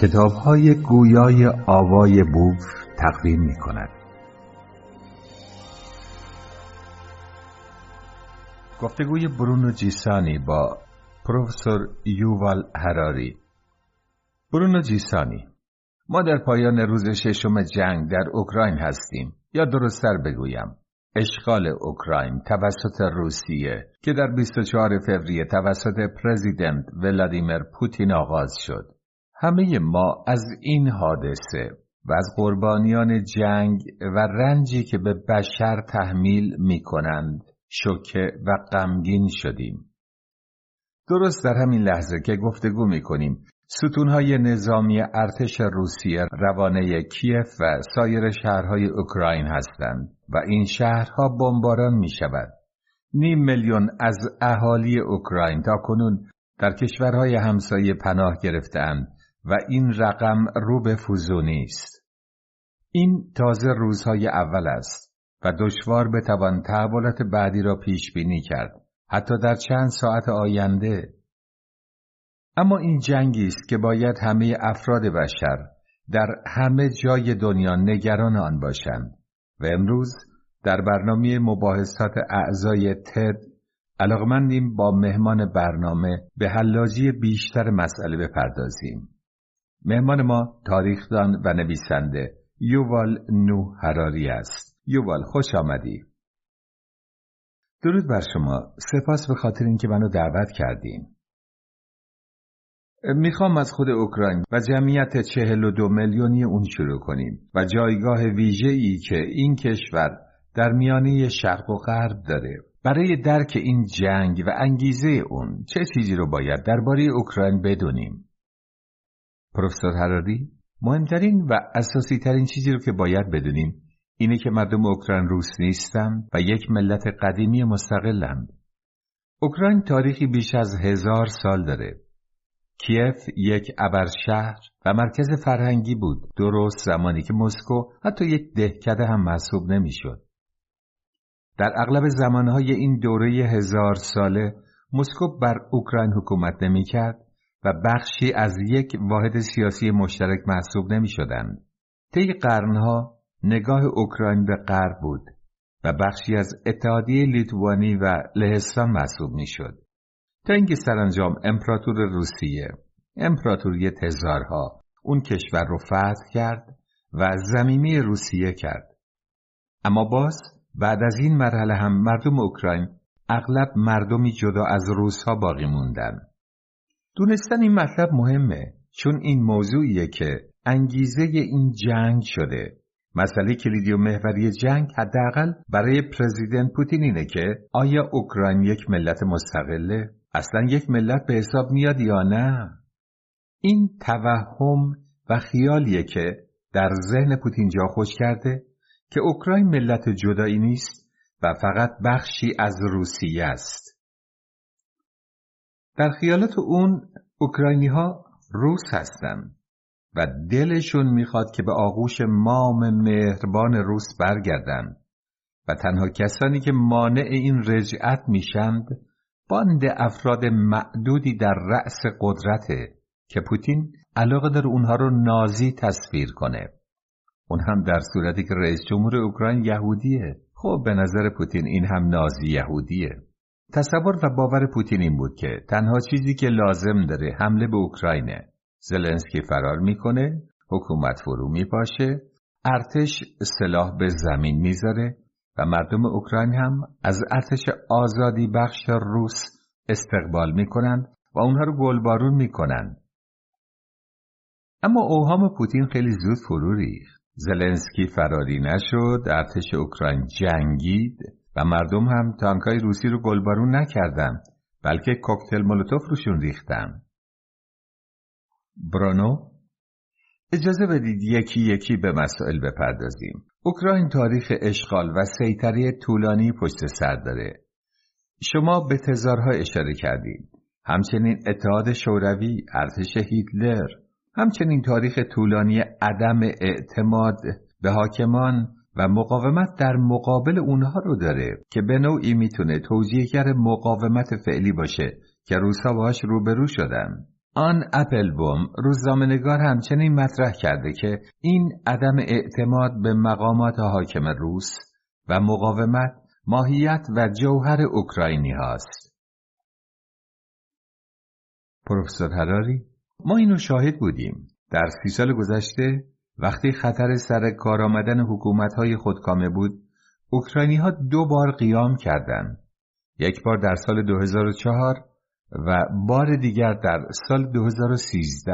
کتاب های گویای آوای بوف تقدیم می کند گفتگوی برونو جیسانی با پروفسور یووال هراری. برونو جیسانی ما در پایان روز ششم جنگ در اوکراین هستیم. یا درستتر بگویم اشغال اوکراین توسط روسیه که در 24 فوریه توسط پرزیدنت ولادیمیر پوتین آغاز شد. همه ما از این حادثه و از قربانیان جنگ و رنجی که به بشر تحمیل می کنند شوکه و غمگین شدیم. درست در همین لحظه که گفتگو می کنیم ستونهای نظامی ارتش روسیه روانه کیف و سایر شهرهای اوکراین هستند و این شهرها بمباران می شود. نیم میلیون از اهالی اوکراین تا کنون در کشورهای همسایه پناه گرفتند و این رقم رو به فوزونی است. این تازه روزهای اول است و دشوار بتوان تحولات بعدی را پیش بینی کرد حتی در چند ساعت آینده اما این جنگی است که باید همه افراد بشر در همه جای دنیا نگران آن باشند و امروز در برنامه مباحثات اعضای تد علاقمندیم با مهمان برنامه به حلاجی بیشتر مسئله بپردازیم. مهمان ما تاریخدان و نویسنده یووال نو هراری است. یووال خوش آمدی. درود بر شما. سپاس به خاطر اینکه منو دعوت کردین. می‌خوام از خود اوکراین و جمعیت چهل و دو میلیونی اون شروع کنیم و جایگاه ویژه‌ای که این کشور در میانه شرق و غرب داره. برای درک این جنگ و انگیزه اون چه چیزی رو باید درباره اوکراین بدونیم؟ پروفسور هراری مهمترین و اساسی ترین چیزی رو که باید بدونیم اینه که مردم اوکراین روس نیستند و یک ملت قدیمی مستقلند. اوکراین تاریخی بیش از هزار سال داره. کیف یک ابرشهر و مرکز فرهنگی بود درست زمانی که مسکو حتی یک دهکده هم محسوب نمی‌شد. در اغلب زمانهای این دوره هزار ساله مسکو بر اوکراین حکومت نمی‌کرد و بخشی از یک واحد سیاسی مشترک محسوب نمی شدند. طی قرنها نگاه اوکراین به غرب بود و بخشی از اتحادیه لیتوانی و لهستان محسوب می شد. تا اینکه سرانجام امپراتور روسیه امپراتوری تزارها اون کشور رو فتح کرد و زمینی روسیه کرد. اما باز بعد از این مرحله هم مردم اوکراین اغلب مردمی جدا از روسها باقی موندن. دونستن این مطلب مهمه چون این موضوعیه که انگیزه این جنگ شده. مسئله کلیدی و محوری جنگ حداقل برای پرزیدنت پوتین اینه که آیا اوکراین یک ملت مستقله؟ اصلا یک ملت به حساب میاد یا نه؟ این توهم و خیالیه که در ذهن پوتین جا خوش کرده که اوکراین ملت جدایی نیست و فقط بخشی از روسیه است. در خیالات اون اوکراینی ها روس هستن و دلشون می‌خواد که به آغوش مام مهربان روس برگردن و تنها کسانی که مانع این رجعت میشند باند افراد معدودی در رأس قدرته که پوتین علاقه داره اونها رو نازی تصویر کنه. اون هم در صورتی که رئیس جمهور اوکراین یهودیه. خب به نظر پوتین این هم نازی یهودیه. تصور و باور پوتین این بود که تنها چیزی که لازم داره حمله به اوکراینه زلنسکی فرار می‌کنه حکومت فرو میپاشه ارتش سلاح به زمین می‌ذاره و مردم اوکراین هم از ارتش آزادی بخش روس استقبال می‌کنند و اونها رو گلبارون می‌کنند اما اوهام پوتین خیلی زود فرو ریخت. زلنسکی فراری نشد ارتش اوکراین جنگید. و مردم هم تانکای روسی رو گلبارون نکردن بلکه کوکتل مولوتوف روشون ریختن. برانو اجازه بدید یکی یکی به مسائل بپردازیم. اوکراین تاریخ اشغال و سیطره طولانی پشت سر داره. شما به تزارها اشاره کردید. همچنین اتحاد شوروی ارتش هیتلر همچنین تاریخ طولانی عدم اعتماد به حاکمان و مقاومت در مقابل اونها رو داره که به نوعی می‌تونه توجیهگر مقاومت فعلی باشه که روسا باهاش روبرو شدن آن اپلبوم روزنامهنگار همچنین مطرح کرده که این عدم اعتماد به مقامات حاکم روس و مقاومت ماهیت و جوهر اوکراینی هاست. پروفسور هراری ما اینو شاهد بودیم در سی سال گذشته وقتی خطر سر کار آمدن حکومت های خودکامه بود اوکراینی ها دو بار قیام کردند. یک بار در سال 2004 و بار دیگر در سال 2013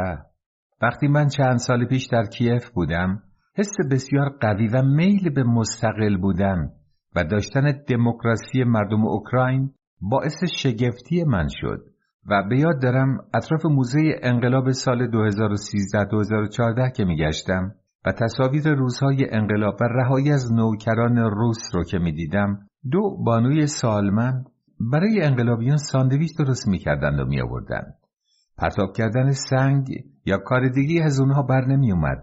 وقتی من چند سال پیش در کیف بودم حس بسیار قوی و میل به مستقل بودن و داشتن دموکراسی مردم اوکراین باعث شگفتی من شد. و به یاد دارم اطراف موزه انقلاب سال 2013-2014 که میگشتم و تصاویر روزهای انقلاب و رهایی از نوکران روس رو که می‌دیدم دو بانوی سالمند برای انقلابیان ساندویچ درست می‌کردند و میآوردند پرتاب کردن سنگ یا کار دیگی از اونها بر نمی اومد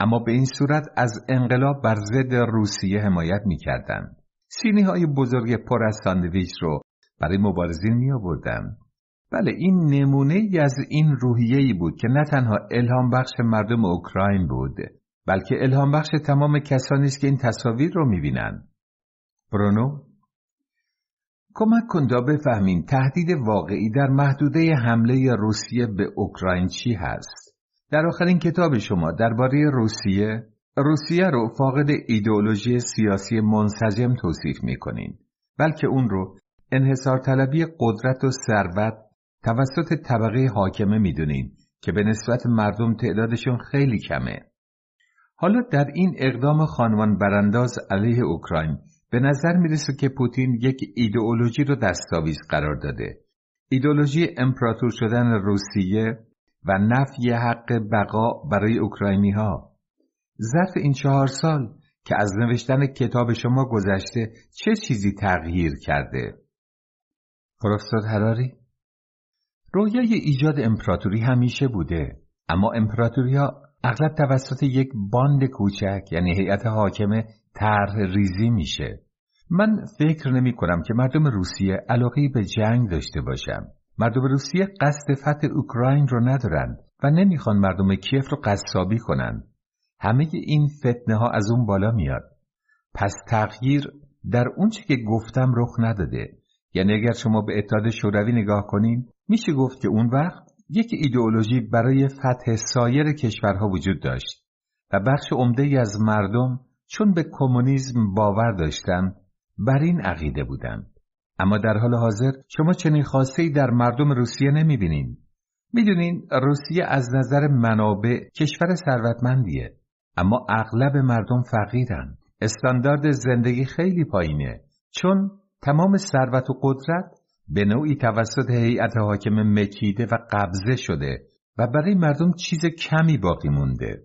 اما به این صورت از انقلاب بر ضد روسیه حمایت می‌کردند سینی های بزرگ پر از ساندویچ رو برای مبارزین می آوردن. بله این نمونه از این روحیه ای بود که نه تنها الهام بخش مردم اوکراین بود بلکه الهام بخش تمام کسانی است که این تصاویر رو می‌بینند. برونو کمک کن تا بفهمیم تهدید واقعی در محدوده حمله روسیه به اوکراین چی هست. در آخرین کتاب شما درباره روسیه روسیه رو فاقد ایدئولوژی سیاسی منسجم توصیف می‌کنین بلکه اون رو انحصار طلبی قدرت و ثروت توسط طبقه حاکمه می‌دونین که به نسبت مردم تعدادشون خیلی کمه. حالا در این اقدام خانوان برانداز علیه اوکراین به نظر می‌رسه که پوتین یک ایدئولوژی رو دستاویز قرار داده. ایدئولوژی امپراتور شدن روسیه و نفی حق بقا برای اوکراینی ها. ظرف این چهار سال که از نوشتن کتاب شما گذشته چه چیزی تغییر کرده؟ پروفسور هراری رویای ایجاد امپراتوری همیشه بوده اما امپراتوری ها اغلب توسط یک باند کوچک یعنی هیئت حاکمه طرح ریزی میشه. من فکر نمی کنم که مردم روسیه علاقه به جنگ داشته باشم مردم روسیه قصد فتح اوکراین رو ندارند و نمی‌خوان مردم کیف رو قصابی کنند همه این فتنه ها از اون بالا میاد. پس تغییر در اونچه که گفتم رخ نداده. یعنی اگر شما به اتحاد شوروی نگاه کنین میشه گفت که اون وقت یک ایدئولوژی برای فتح سایر کشورها وجود داشت و بخش عمده از مردم چون به کمونیسم باور داشتند بر این عقیده بودند. اما در حال حاضر شما چنین ای در مردم روسیه نمی‌بینین. می‌دونین روسیه از نظر منابع کشور ثروتمندیه اما اغلب مردم فقیرند. استاندارد زندگی خیلی پایینه چون تمام ثروت و قدرت به نوعی توسط هیئت حاکم مکیده و قبضه شده و برای مردم چیز کمی باقی مونده.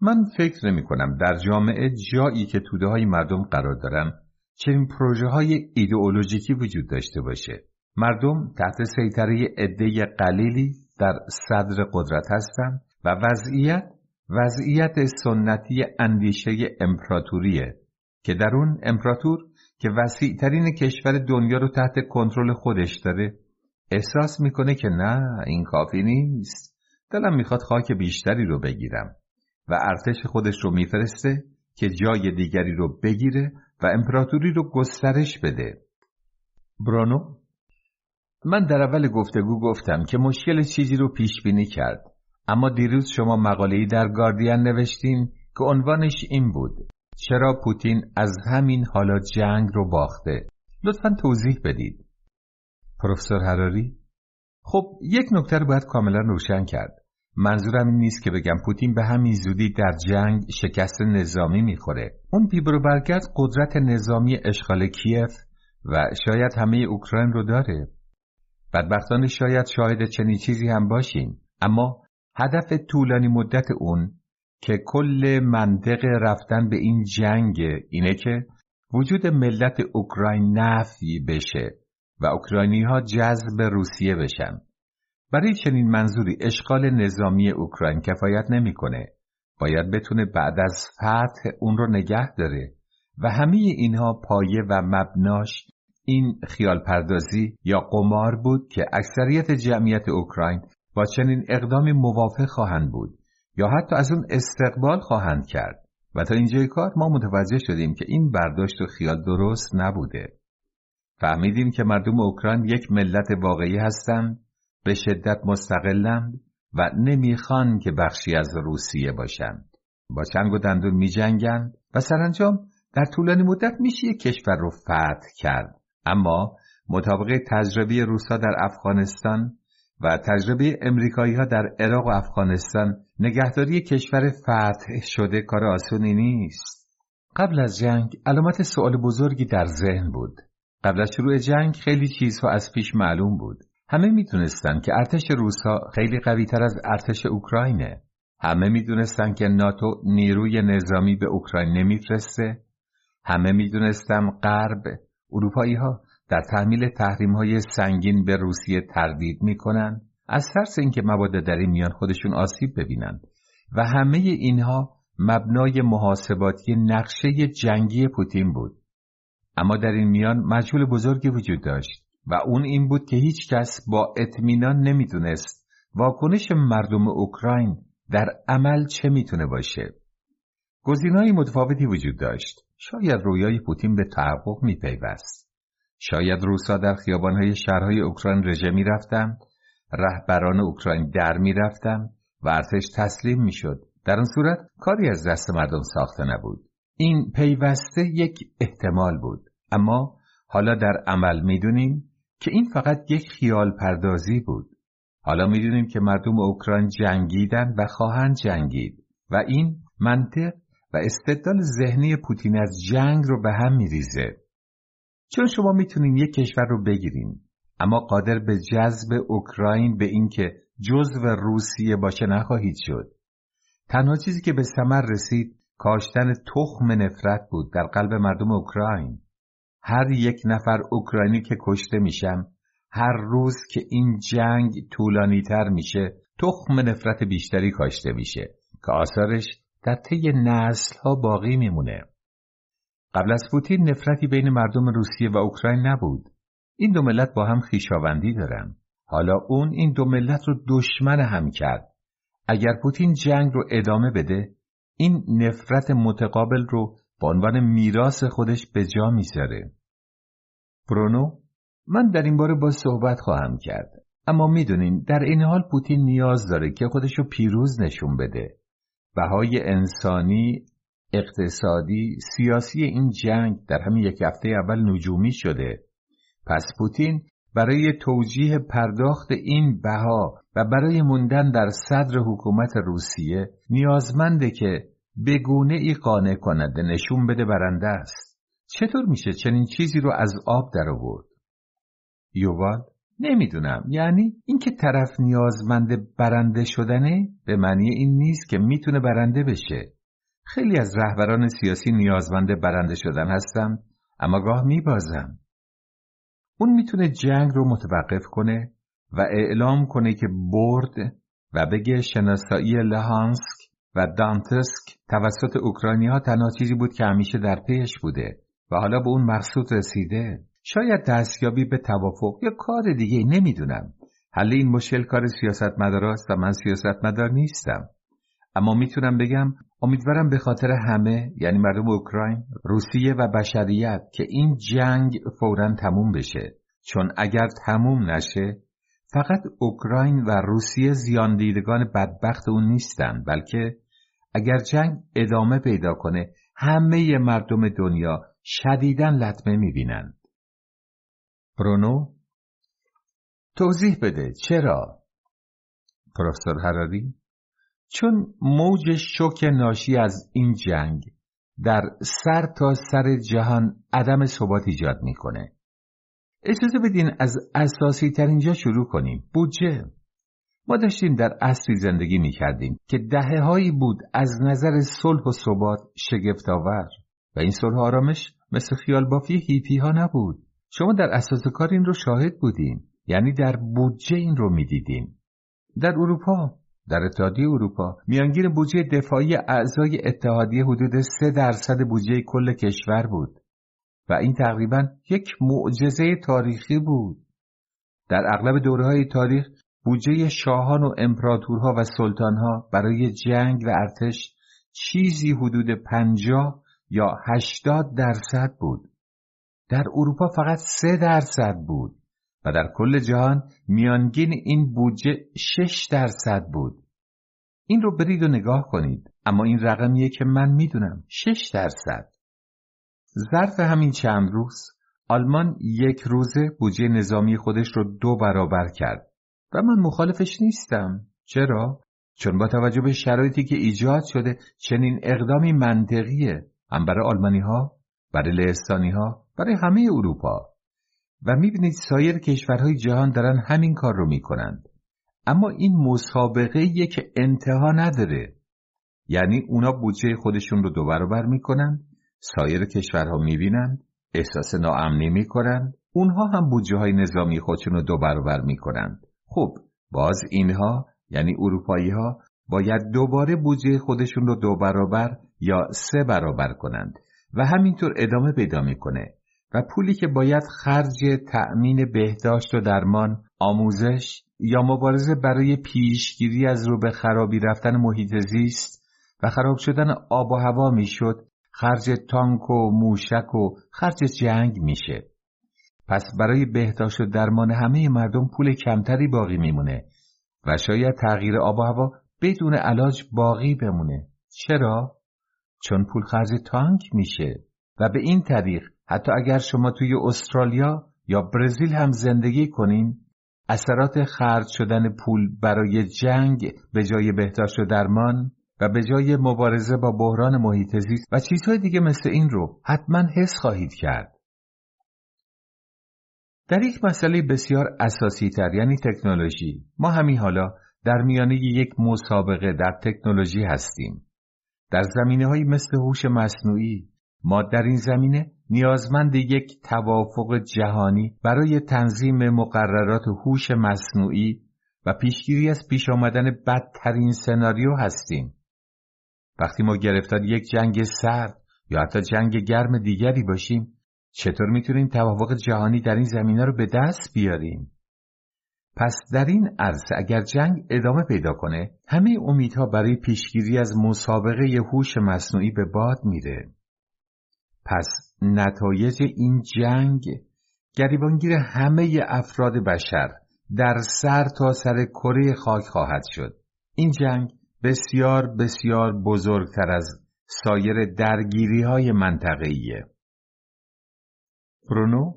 من فکر نمی کنم در جامعه جایی که توده های مردم قرار دارن چنین پروژه های ایدئولوژیکی وجود داشته باشه. مردم تحت سیطره عده قلیلی در صدر قدرت هستند و وضعیت وضعیت سنتی اندیشه امپراتوریه که در اون امپراتور که وسیع ترین کشور دنیا رو تحت کنترل خودش داره احساس می‌کنه که نه این کافی نیست. دلم می‌خواد خاک بیشتری رو بگیرم و ارتش خودش رو میفرسته که جای دیگری رو بگیره و امپراتوری رو گسترش بده. برانو من در اول گفتگو گفتم که مشکل چیزی رو پیش بینی کرد اما دیروز شما مقاله‌ای در گاردین نوشتین که عنوانش این بود. چرا پوتین از همین حالا جنگ رو باخته؟ لطفا توضیح بدید. پروفسور هراری خب یک نکته رو باید کاملا روشن کرد. منظورم این نیست که بگم پوتین به همین زودی در جنگ شکست نظامی می‌خوره. اون بیبرو برگرد قدرت نظامی اشغال کیف و شاید همه اوکراین رو داره. بدبختانه شاید شاهد چنین چیزی هم باشیم. اما هدف طولانی مدت اون که کل منطق رفتن به این جنگ اینه که وجود ملت اوکراین نفی بشه و اوکراینی ها جذب روسیه بشن. برای چنین منظوری اشغال نظامی اوکراین کفایت نمی‌کنه. باید بتونه بعد از فتح اون رو نگه داره و همه اینها پایه و مبناش این خیال پردازی یا قمار بود که اکثریت جمعیت اوکراین با چنین اقدامی موافق خواهند بود. یا حتی از اون استقبال خواهند کرد. و تا اینجای کار ما متوجه شدیم که این برداشت و خیال درست نبوده. فهمیدیم که مردم اوکراین یک ملت واقعی هستند به شدت مستقلند و نمی‌خوان که بخشی از روسیه باشند. با چنگ و دندون میجنگند و سرانجام در طولانی مدت میشه یک کشور رو فتح کرد. اما مطابق تجربه روسا در افغانستان و تجربه امریکایی ها در عراق و افغانستان نگهداری کشور فتح شده کار آسونی نیست. قبل از جنگ علامت سوال بزرگی در ذهن بود. قبل از شروع جنگ خیلی چیزها از پیش معلوم بود. همه می‌دونستند که ارتش روسا خیلی قوی تر از ارتش اوکراینه. همه می‌دونستند که ناتو نیروی نظامی به اوکراین نمیفرسته. همه می‌دونستن غرب اروپایی ها در تحمیل تحریم های سنگین به روسیه تردید می‌کنند از ترس اینکه مواد در این میان خودشون آسیب ببینند و همه اینها مبنای محاسباتی نقشه جنگی پوتین بود. اما در این میان مجهول بزرگی وجود داشت و اون این بود که هیچ کس با اطمینان نمی‌دونست واکنش مردم اوکراین در عمل چه می‌تونه باشه. گزینه‌های متفاوتی وجود داشت. شاید رویای پوتین به تحقق میپیوست. شاید روسا در خیابانهای شهرهای اوکراین رژه می‌رفتند رهبران اوکراین در می‌رفتند و ارتش تسلیم می‌شد. در آن صورت کاری از دست مردم ساخته نبود. این پیوسته یک احتمال بود. اما حالا در عمل می‌دونیم که این فقط یک خیال پردازی بود. حالا می‌دونیم که مردم اوکراین جنگیدن و خواهند جنگید و این منطق و استدلال ذهنی پوتین از جنگ رو به هم میریزه. چون شما می‌تونین یک کشور رو بگیرین؟ اما قادر به جذب اوکراین به اینکه جزو روسیه باشه نخواهید شد. تنها چیزی که به ثمر رسید کاشتن تخم نفرت بود در قلب مردم اوکراین. هر یک نفر اوکراینی که کشته میشم هر روز که این جنگ طولانی تر میشه تخم نفرت بیشتری کاشته میشه که آثارش در طی نسل ها باقی میمونه. قبل از پوتین نفرتی بین مردم روسیه و اوکراین نبود. این دو ملت با هم خیشاوندی دارن. حالا اون این دو ملت رو دشمن هم کرد. اگر پوتین جنگ رو ادامه بده این نفرت متقابل رو به عنوان میراث خودش به جا می‌ذاره. برونو من در این باره با صحبت خواهم کرد. اما می‌دونین در این حال پوتین نیاز داره که خودشو پیروز نشون بده. بهای انسانی اقتصادی سیاسی این جنگ در همین یک هفته اول نجومی شده. پس پوتین برای توجیه پرداخت این بها و برای موندن در صدر حکومت روسیه نیازمنده که بگونه ای قانع کننده نشون بده برنده است. چطور میشه چنین چیزی رو از آب در آورد؟ یووال نمی‌دونم. یعنی اینکه طرف نیازمند برنده شدنه؟ به معنی این نیست که می‌تونه برنده بشه. خیلی از رهبران سیاسی نیازمند برنده شدن هستن اما گاه میبازن اون می‌تونه جنگ رو متوقف کنه و اعلام کنه که برد و بگه شناسایی لهانسک و دانتسک توسط اوکراینیا تنها چیزی بود که همیشه در پیش بوده و حالا به اون مقصود رسیده. شاید دستیابی به توافق یا کار دیگه نمی‌دونم. حل این مشکل کار سیاستمدار است و من سیاستمدار نیستم. اما می‌تونم بگم امیدوارم به خاطر همه یعنی مردم اوکراین روسیه و بشریت که این جنگ فورا تموم بشه. چون اگر تموم نشه فقط اوکراین و روسیه زیان دیدگان بدبخت اون نیستن بلکه اگر جنگ ادامه پیدا کنه همه مردم دنیا شدیدن لطمه می‌بینند. برونو توضیح بده چرا؟ پروفسور هراری چون موج شوک ناشی از این جنگ در سر تا سر جهان عدم ثبات ایجاد می‌کنه. اجازه بدین از اساسی ترین جا شروع کنیم. بودجه. ما داشتیم در عصری زندگی می کردیم که دهه هایی بود از نظر صلح و ثبات شگفت آور و این صلح آرامش مثل خیال بافی هیپی ها نبود. شما در اساس کار این رو شاهد بودیم یعنی در بودجه این رو می‌دیدیم در اروپا در اتحادیه اروپا میانگین بودجه دفاعی اعضای اتحادیه حدود سه درصد بودجه کل کشور بود و این تقریبا یک معجزه تاریخی بود در اغلب دوره های تاریخ بودجه شاهان و امپراتورها و سلطانها برای جنگ و ارتش چیزی حدود پنجاه یا هشتاد درصد بود. در اروپا فقط سه درصد بود و در کل جهان میانگین این بودجه شش درصد بود. این رو برید و نگاه کنید اما این رقمیه که من می‌دونم شش درصد. ظرف همین چند روز آلمان یک روزه بودجه نظامی خودش رو دو برابر کرد و من مخالفش نیستم. چرا؟ چون با توجه به شرایطی که ایجاد شده چنین اقدامی منطقیه هم برای آلمانی ها برای لهستانی ها برای همه اروپا و می‌بینید سایر کشورهای جهان دارن همین کار رو می‌کنند. اما این مسابقه که انتها نداره. یعنی اونا بودجه خودشون رو دو برابر می‌کنن سایر کشورها می‌بینند احساس ناامنی می‌کنند اونها هم بودجه های نظامی خودشون رو دو برابر می‌کنند خب باز اینها یعنی اروپایی ها باید دوباره بودجه خودشون رو دو برابر یا سه برابر کنند و همینطور ادامه پیدا می‌کنه. و پولی که باید خرج تأمین بهداشت و درمان، آموزش یا مبارزه برای پیشگیری از رو به خرابی رفتن محیط زیست و خراب شدن آب و هوا می‌شد خرج تانک و موشک و خرج جنگ میشه پس برای بهداشت و درمان همه مردم پول کمتری باقی میمونه و شاید تغییر آب و هوا بدون علاج باقی بمونه چرا؟ چون پول خرج تانک میشه و به این طریق حتی اگر شما توی استرالیا یا برزیل هم زندگی کنین اثرات خرج شدن پول برای جنگ به جای بهداشت و درمان و به جای مبارزه با بحران محیط زیست و چیزهای دیگه مثل این رو حتما حس خواهید کرد. در یک مسئله بسیار اساسی تر یعنی تکنولوژی ما همین حالا در میانه یک مسابقه در تکنولوژی هستیم. در زمینه های مثل هوش مصنوعی ما در این زمینه نیازمند یک توافق جهانی برای تنظیم مقررات هوش مصنوعی و پیشگیری از پیش آمدن بدترین سناریو هستیم. وقتی ما گرفتار یک جنگ سرد یا حتی جنگ گرم دیگری باشیم چطور می‌تونیم توافق جهانی در این زمینه رو به دست بیاریم؟ پس در این عرصه اگر جنگ ادامه پیدا کنه همه امیدها برای پیشگیری از مسابقه هوش مصنوعی به باد میره. پس نتایج این جنگ گریبانگیر همه افراد بشر در سر تا سر کره خاک خواهد شد. این جنگ بسیار بسیار بزرگتر از سایر درگیری های منطقه‌ایه. برونو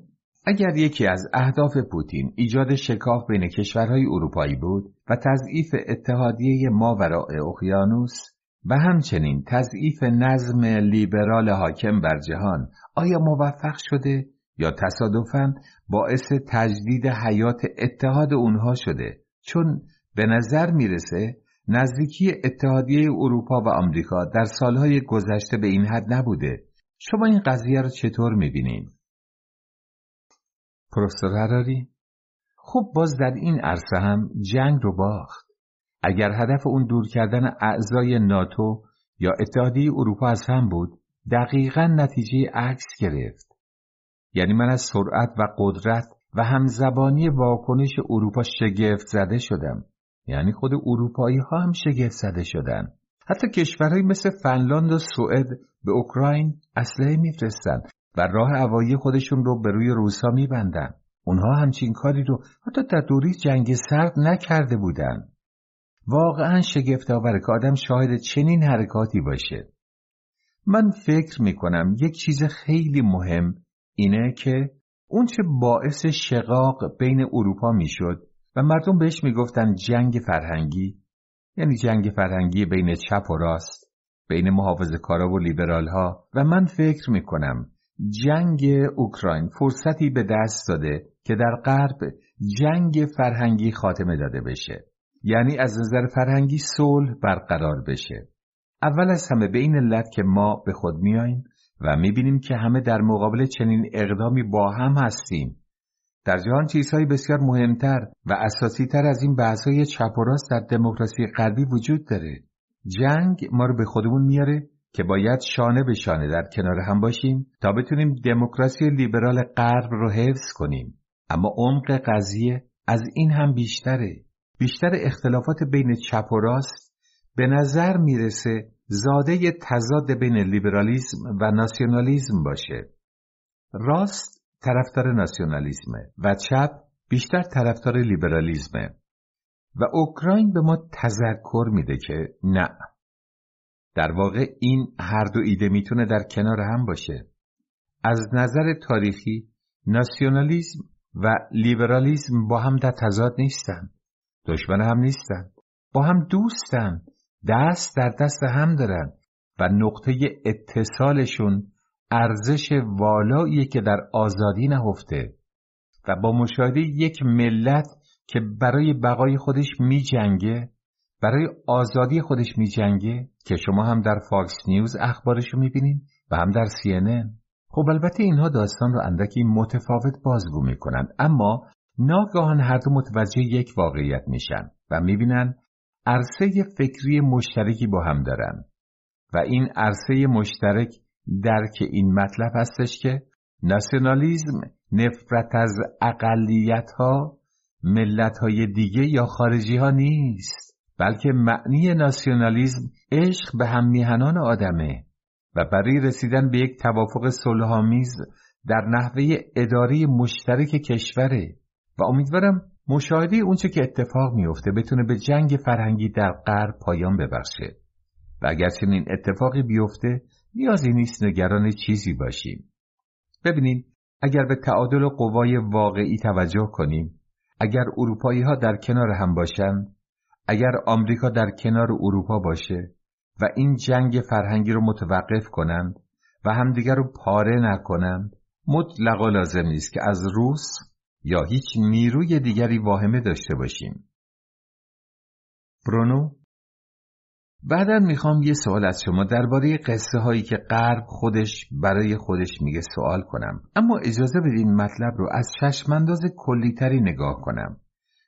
اگر یکی از اهداف پوتین ایجاد شکاف بین کشورهای اروپایی بود و تضعیف اتحادیه ماوراء اقیانوس و همچنین تضعیف نظم لیبرال حاکم بر جهان آیا موفق شده یا تصادفاً باعث تجدید حیات اتحاد اونها شده؟ چون به نظر می‌رسه نزدیکی اتحادیه اروپا و آمریکا در سالهای گذشته به این حد نبوده. شما این قضیه رو چطور می‌بینید؟ پروفسور هراری خب باز در این عرصه هم جنگ رو باخت. اگر هدف اون دور کردن اعضای ناتو یا اتحادیه اروپا از هم بود دقیقا نتیجه عکس گرفت. یعنی من از سرعت و قدرت و همزبانی واکنش اروپا شگفت زده شدم. یعنی خود اروپایی ها هم شگفت زده شدن. حتی کشورهایی مثل فنلاند و سوئد به اوکراین اسلحه میفرستند و راه هوایی خودشون رو به روی روسا میبندن. اونها همچین کاری رو حتی در دوری جنگ سرد نکرده بودن. واقعا شگفت آوره که آدم شاهد چنین حرکاتی باشه. من فکر می‌کنم یک چیز خیلی مهم اینه که اونچه باعث شقاق بین اروپا می‌شد و مردم بهش می‌گفتن جنگ فرهنگی یعنی جنگ فرهنگی بین چپ و راست بین محافظ کارا و لیبرال ها و من فکر می‌کنم جنگ اوکراین فرصتی به دست داده که در غرب جنگ فرهنگی خاتمه داده بشه. یعنی از نظر فرهنگی صلح برقرار بشه. اول از همه به این علت که ما به خود میاییم و می‌بینیم که همه در مقابل چنین اقدامی با هم هستیم. در جهان چیزهای بسیار مهمتر و اساسی تر از این بحثهای چپ و راست در دموکراسی غربی وجود داره. جنگ ما رو به خودمون میاره که باید شانه به شانه در کنار هم باشیم تا بتونیم دموکراسی لیبرال غرب رو حفظ کنیم. اما عمق قضیه از این هم بیشتره. بیشتر اختلافات بین چپ و راست به نظر می‌رسه زاده تضاد بین لیبرالیزم و ناسیونالیزم باشه. راست طرفدار ناسیونالیزمه و چپ بیشتر طرفدار لیبرالیزمه و اوکراین به ما تذکر میده که نه. در واقع این هر دو ایده می‌تونه در کنار هم باشه. از نظر تاریخی ناسیونالیزم و لیبرالیزم با هم در تضاد نیستن. دشمن هم نیستن. با هم دوستن. دست در دست هم دارن. و نقطه اتصالشون ارزش والاییه که در آزادی نهفته. و با مشاهده یک ملت که برای بقای خودش می جنگه برای آزادی خودش می جنگه که شما هم در فاکس نیوز اخبارشو می بینین و هم در سی خب البته اینها داستان رو اندکی متفاوت بازگو می‌کنن اما ناگهان هر دو متوجه یک واقعیت میشن و می‌بینن عرصه فکری مشترکی با هم دارن و این عرصه مشترک درک این مطلب هستش که ناسیونالیزم نفرت از اقلیت ها ملت های دیگه یا خارجی ها نیست بلکه معنی ناسیونالیزم عشق به هم میهنان آدمه و برای رسیدن به یک توافق صلحآمیز در نحوه اداره مشترک کشوره. و امیدوارم مشاهده اونچه که اتفاق میفته بتونه به جنگ فرهنگی در غرب پایان ببخشه. و اگر چنین اتفاقی بیفته نیازی نیست نگران چیزی باشیم. ببینید اگر به تعادل قوای واقعی توجه کنیم اگر اروپایی ها در کنار هم باشند اگر آمریکا در کنار اروپا باشه و این جنگ فرهنگی رو متوقف کنند و همدیگر رو پاره نکنند مطلقا لازم نیست که از روس یا هیچ نیروی دیگری واهمه داشته باشیم. برونو بعدا می‌خوام یه سوال از شما درباره قصه هایی که غرب خودش برای خودش میگه سوال کنم. اما اجازه بدین مطلب رو از چشمانداز کلیتری نگاه کنم.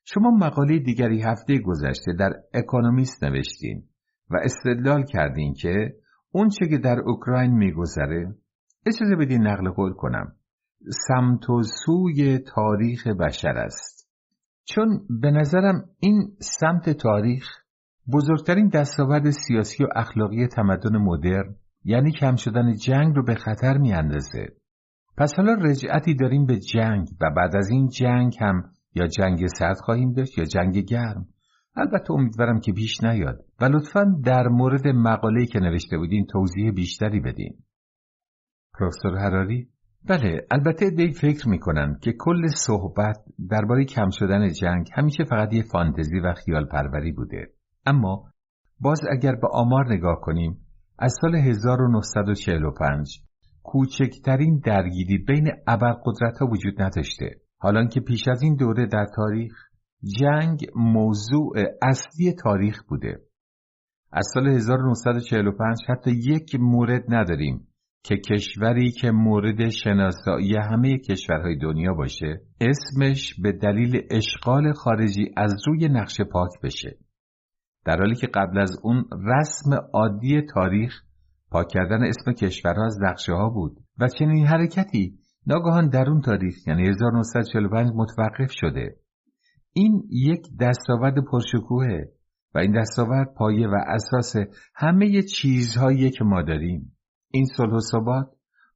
شما مقاله دیگری هفته گذشته در اکونومیست نوشتین و استدلال کردین که اون چه که در اوکراین میگذره اجازه بدین نقل قول کنم. سمت و سوی تاریخ بشر است. چون به نظرم این سمت تاریخ بزرگترین دستاورد سیاسی و اخلاقی تمدن مدرن یعنی کم شدن جنگ رو به خطر میاندازه. پس حالا رجعتی داریم به جنگ و بعد از این جنگ هم یا جنگ سرد خواهیم داشت یا جنگ گرم. البته امیدوارم که پیش نیاد و لطفا در مورد مقاله‌ای که نوشته بودین توضیح بیشتری بدین. پروفسور هراری بله البته دی فکر می‌کنن که کل صحبت درباره کم شدن جنگ همیشه فقط یه فانتزی و خیال پروری بوده. اما باز اگر به آمار نگاه کنیم از سال 1945 کوچکترین درگیری بین ابرقدرت ها وجود نداشته. حالان که پیش از این دوره در تاریخ جنگ موضوع اصلی تاریخ بوده. از سال 1945 حتی یک مورد نداریم. که کشوری که مورد شناسایی همه کشورهای دنیا باشه اسمش به دلیل اشغال خارجی از روی نقشه پاک بشه. در حالی که قبل از اون رسم عادی تاریخ پاک کردن اسم کشورها از نقشه ها بود و چنین حرکتی ناگهان در اون تاریخ یعنی 1945 متوقف شده. این یک دستاورد پرشکوهه و این دستاورد پایه و اساس همه چیزهایی که ما داریم. این صلح و ثبات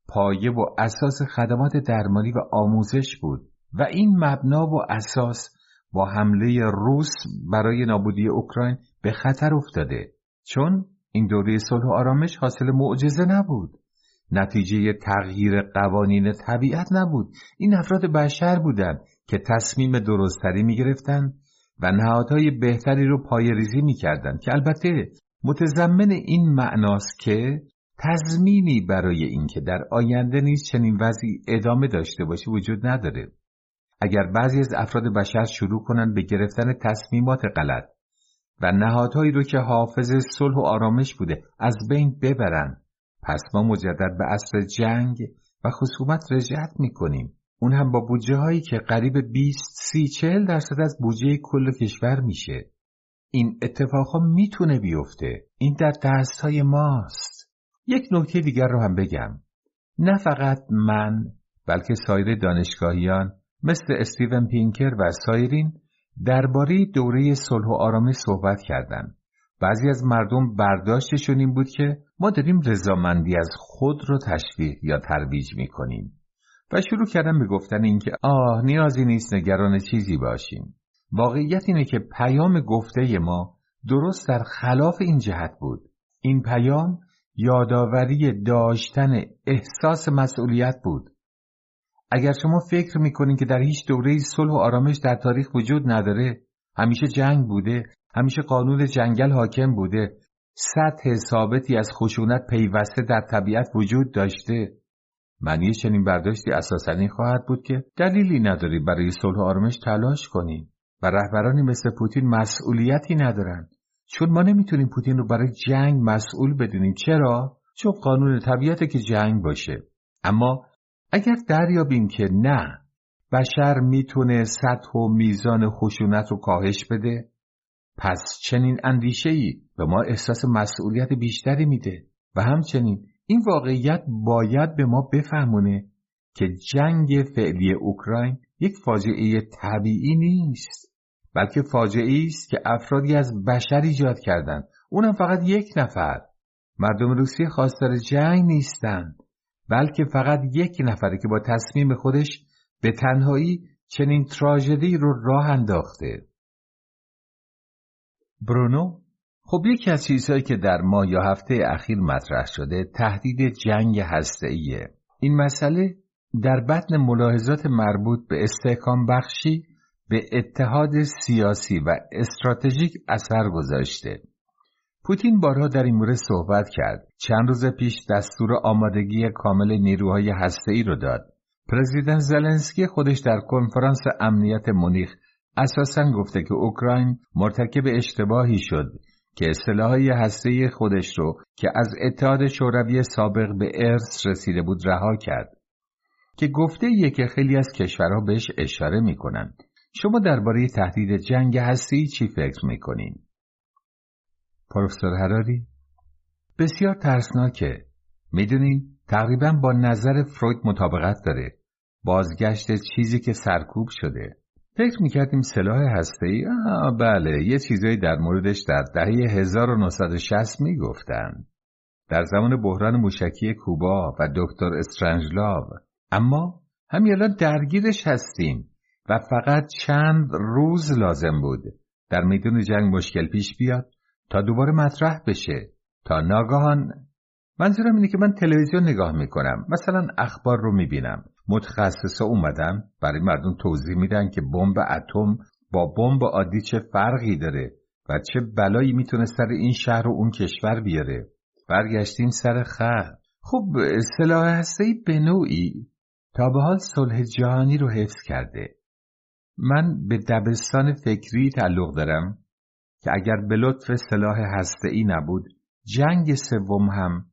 پایه و اساس خدمات درمانی و آموزش بود و این مبنا و اساس با حمله روس برای نابودی اوکراین به خطر افتاده. چون این دوره صلح و آرامش حاصل معجزه نبود. نتیجه تغییر قوانین طبیعت نبود. این افراد بشر بودند که تصمیم درستری می گرفتن و نهادهای بهتری رو پای ریزی می کردن که البته متضمن این معناست که تضمینی برای اینکه در آینده نیز چنین وضعی ادامه داشته باشه وجود نداره. اگر بعضی از افراد بشر شروع کنند به گرفتن تصمیمات غلط و نهادهایی رو که حافظ صلح و آرامش بوده از بین ببرن پس ما مجدد به عصر جنگ و خصومت رجعت می‌کنیم. اون هم با بودجه هایی که قریب 20 سی 40 درصد از بودجه کل کشور میشه. این اتفاق ها می‌تونه بیفته. این در دست های ماست. یک نکته دیگر رو هم بگم. نه فقط من بلکه سایر دانشگاهیان مثل استیون پینکر و سایرین درباره دوره صلح و آرامش صحبت کردند. بعضی از مردم برداشتشون این بود که ما داریم رضامندی از خود رو تشویق یا ترویج می‌کنیم. و شروع کردن به گفتن اینکه آه نیازی نیست نگران چیزی باشیم. واقعیت اینه که پیام گفته ما درست در خلاف این جهت بود. این پیام یادآوری داشتن احساس مسئولیت بود. اگر شما فکر می‌کنین که در هیچ دوره صلح و آرامش در تاریخ وجود نداره همیشه جنگ بوده همیشه قانون جنگل حاکم بوده سطح ثابتی از خشونت پیوسته در طبیعت وجود داشته معنی چنین برداشتی اساسا این خواهد بود که دلیلی نداری برای صلح و آرامش تلاش کنیم و رهبرانی مثل پوتین مسئولیتی ندارند چون ما نمی‌تونیم پوتین رو برای جنگ مسئول بدونیم. چرا؟ چون قانون طبیعت که جنگ باشه. اما اگر دریابیم که نه بشر می‌تونه سطح و میزان خشونت رو کاهش بده پس چنین اندیشه ای به ما احساس مسئولیت بیشتری میده. و همچنین این واقعیت باید به ما بفهمونه که جنگ فعلی اوکراین یک فاجعه طبیعی نیست. بلکه فاجعه است که افرادی از بشر ایجاد کردند. اونم فقط یک نفر. مردم روسیه خواستار جنگ نیستند بلکه فقط یک نفره که با تصمیم خودش به تنهایی چنین تراژدی رو راه انداخته. برونو خب یکی از چیزهایی که در ماه یا هفته اخیر مطرح شده تهدید جنگ هسته‌ایه. این مسئله در بطن ملاحظات مربوط به استحکام بخشی به اتحاد سیاسی و استراتژیک اثر گذاشته. پوتین بارها در این مورد صحبت کرد. چند روز پیش دستور آمادگی کامل نیروهای هسته‌ای رو داد. پرزیدنت زلنسکی خودش در کنفرانس امنیت مونیخ اساسا گفته که اوکراین مرتکب اشتباهی شد که اصطلاحهای هسته خودش رو که از اتحاد شوروی سابق به ارث رسیده بود رها کرد. که گفته یه که خیلی از کشورها بهش اشاره می‌کنن. شما درباره تهدید جنگ هستی چی فکر می‌کنین؟ پروفسور هراری بسیار ترسناکه. می‌دونین تقریبا با نظر فروید مطابقت داره. بازگشت چیزی که سرکوب شده. فکر می‌کردیم سلاح هسته ای؟ بله یه چیزایی در موردش در دهه 1960 می‌گفتن در زمان بحران موشکی کوبا و دکتر استرنجلاو. اما همین الان درگیرش هستیم. و فقط چند روز لازم بود در میدون جنگ مشکل پیش بیاد تا دوباره مطرح بشه. تا ناگهان منظورم اینه که من تلویزیون نگاه می‌کنم. مثلا اخبار رو می‌بینم. متخصصا اومدن برای مردم توضیح میدن که بمب اتم با بمب عادی چه فرقی داره و چه بلایی می‌تونه سر این شهر و اون کشور بیاره. برگشتیم سر خر. خب سلاح هسته‌ای به نوعی تا به حال صلح جهانی رو حفظ کرده. من به دبستان فکری تعلق دارم که اگر به لطف سلاح هسته‌ای نبود جنگ سوم هم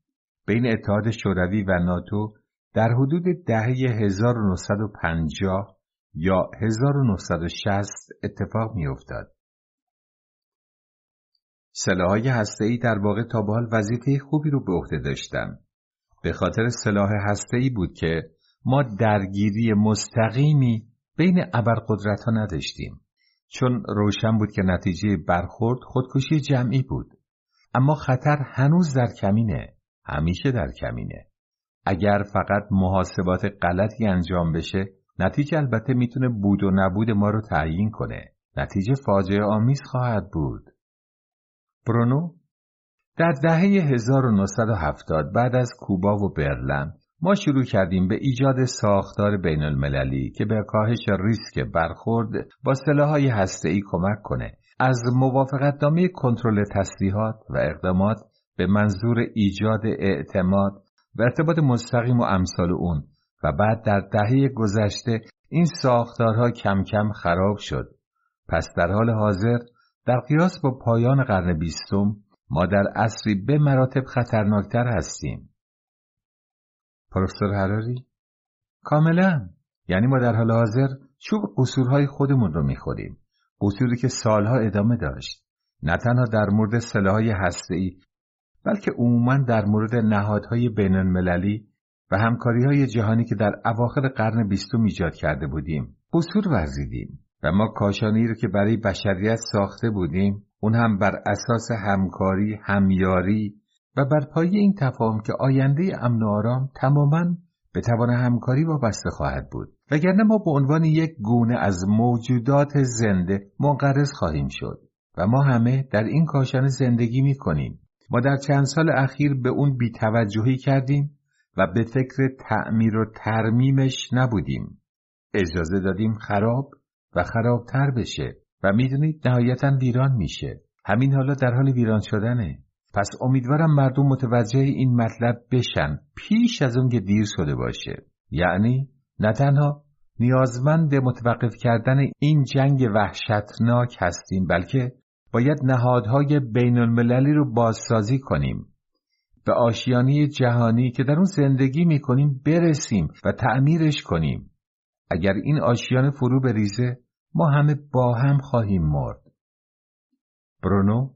بین اتحاد شوروی و ناتو در حدود دهه 1950 یا 1960 اتفاق می افتاد. سلاحهای هسته‌ای در واقع تا به حال وظیفه خوبی رو به عهده داشتن. به خاطر سلاح هسته‌ای بود که ما درگیری مستقیمی بین ابرقدرت ها نداشتیم. چون روشن بود که نتیجه برخورد خودکشی جمعی بود. اما خطر هنوز در کمینه. همیشه در کمینه. اگر فقط محاسبات غلطی انجام بشه نتیجه البته می‌تونه بود و نبود ما رو تعیین کنه نتیجه فاجعه آمیز خواهد بود برونو در دهه 1970 بعد از کوبا و برلن ما شروع کردیم به ایجاد ساختار بین المللی که به کاهش ریسک برخورد با سلاحهای هسته‌ای کمک کنه. از موافقت نامه کنترل تسلیحات و اقدامات به منظور ایجاد اعتماد و ارتباط مستقیم و امثال اون و بعد در دهه گذشته این ساختارها کم کم خراب شد. پس در حال حاضر در قیاس با پایان قرن بیستم ما در عصری به مراتب خطرناکتر هستیم. پروفسور هراری کاملا. یعنی ما در حال حاضر چوب قصورهای خودمون رو می‌خوریم. قصوری که سالها ادامه داشت. نه تنها در مورد سلاحهای هسته‌ای بلکه عموما در مورد نهادهای بین المللی و همکاری های جهانی که در اواخر قرن بیستم ایجاد کرده بودیم. قصور ورزیدیم و ما کاشانی رو که برای بشریت ساخته بودیم اون هم بر اساس همکاری، همیاری و بر پایه این تفاهم که آینده امن و آرام تماما به توان همکاری وابسته خواهد بود. وگرنه ما به عنوان یک گونه از موجودات زنده منقرض خواهیم شد و ما همه در این کاشانه زندگی می کنیم. ما در چند سال اخیر به اون بیتوجهی کردیم و به فکر تعمیر و ترمیمش نبودیم. اجازه دادیم خراب و خرابتر بشه و می‌دونید نهایتا ویران میشه. همین حالا در حال ویران شدنه. پس امیدوارم مردم متوجه این مطلب بشن. پیش از اون که دیر شده باشه. یعنی نه تنها نیازمند متوقف کردن این جنگ وحشتناک هستیم بلکه باید نهادهای بین المللی رو بازسازی کنیم. به آشیانی جهانی که در اون زندگی می‌کنیم برسیم و تعمیرش کنیم. اگر این آشیان فرو بریزه ما همه با هم خواهیم مرد. برونو؟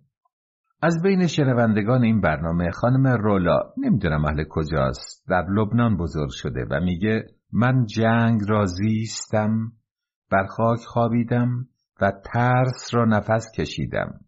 از بین شنوندگان این برنامه خانم رولا نمی‌دونم اهل کجاست در لبنان بزرگ شده و میگه من جنگ را زیستم بر خاک خوابیدم و ترس را نفس کشیدم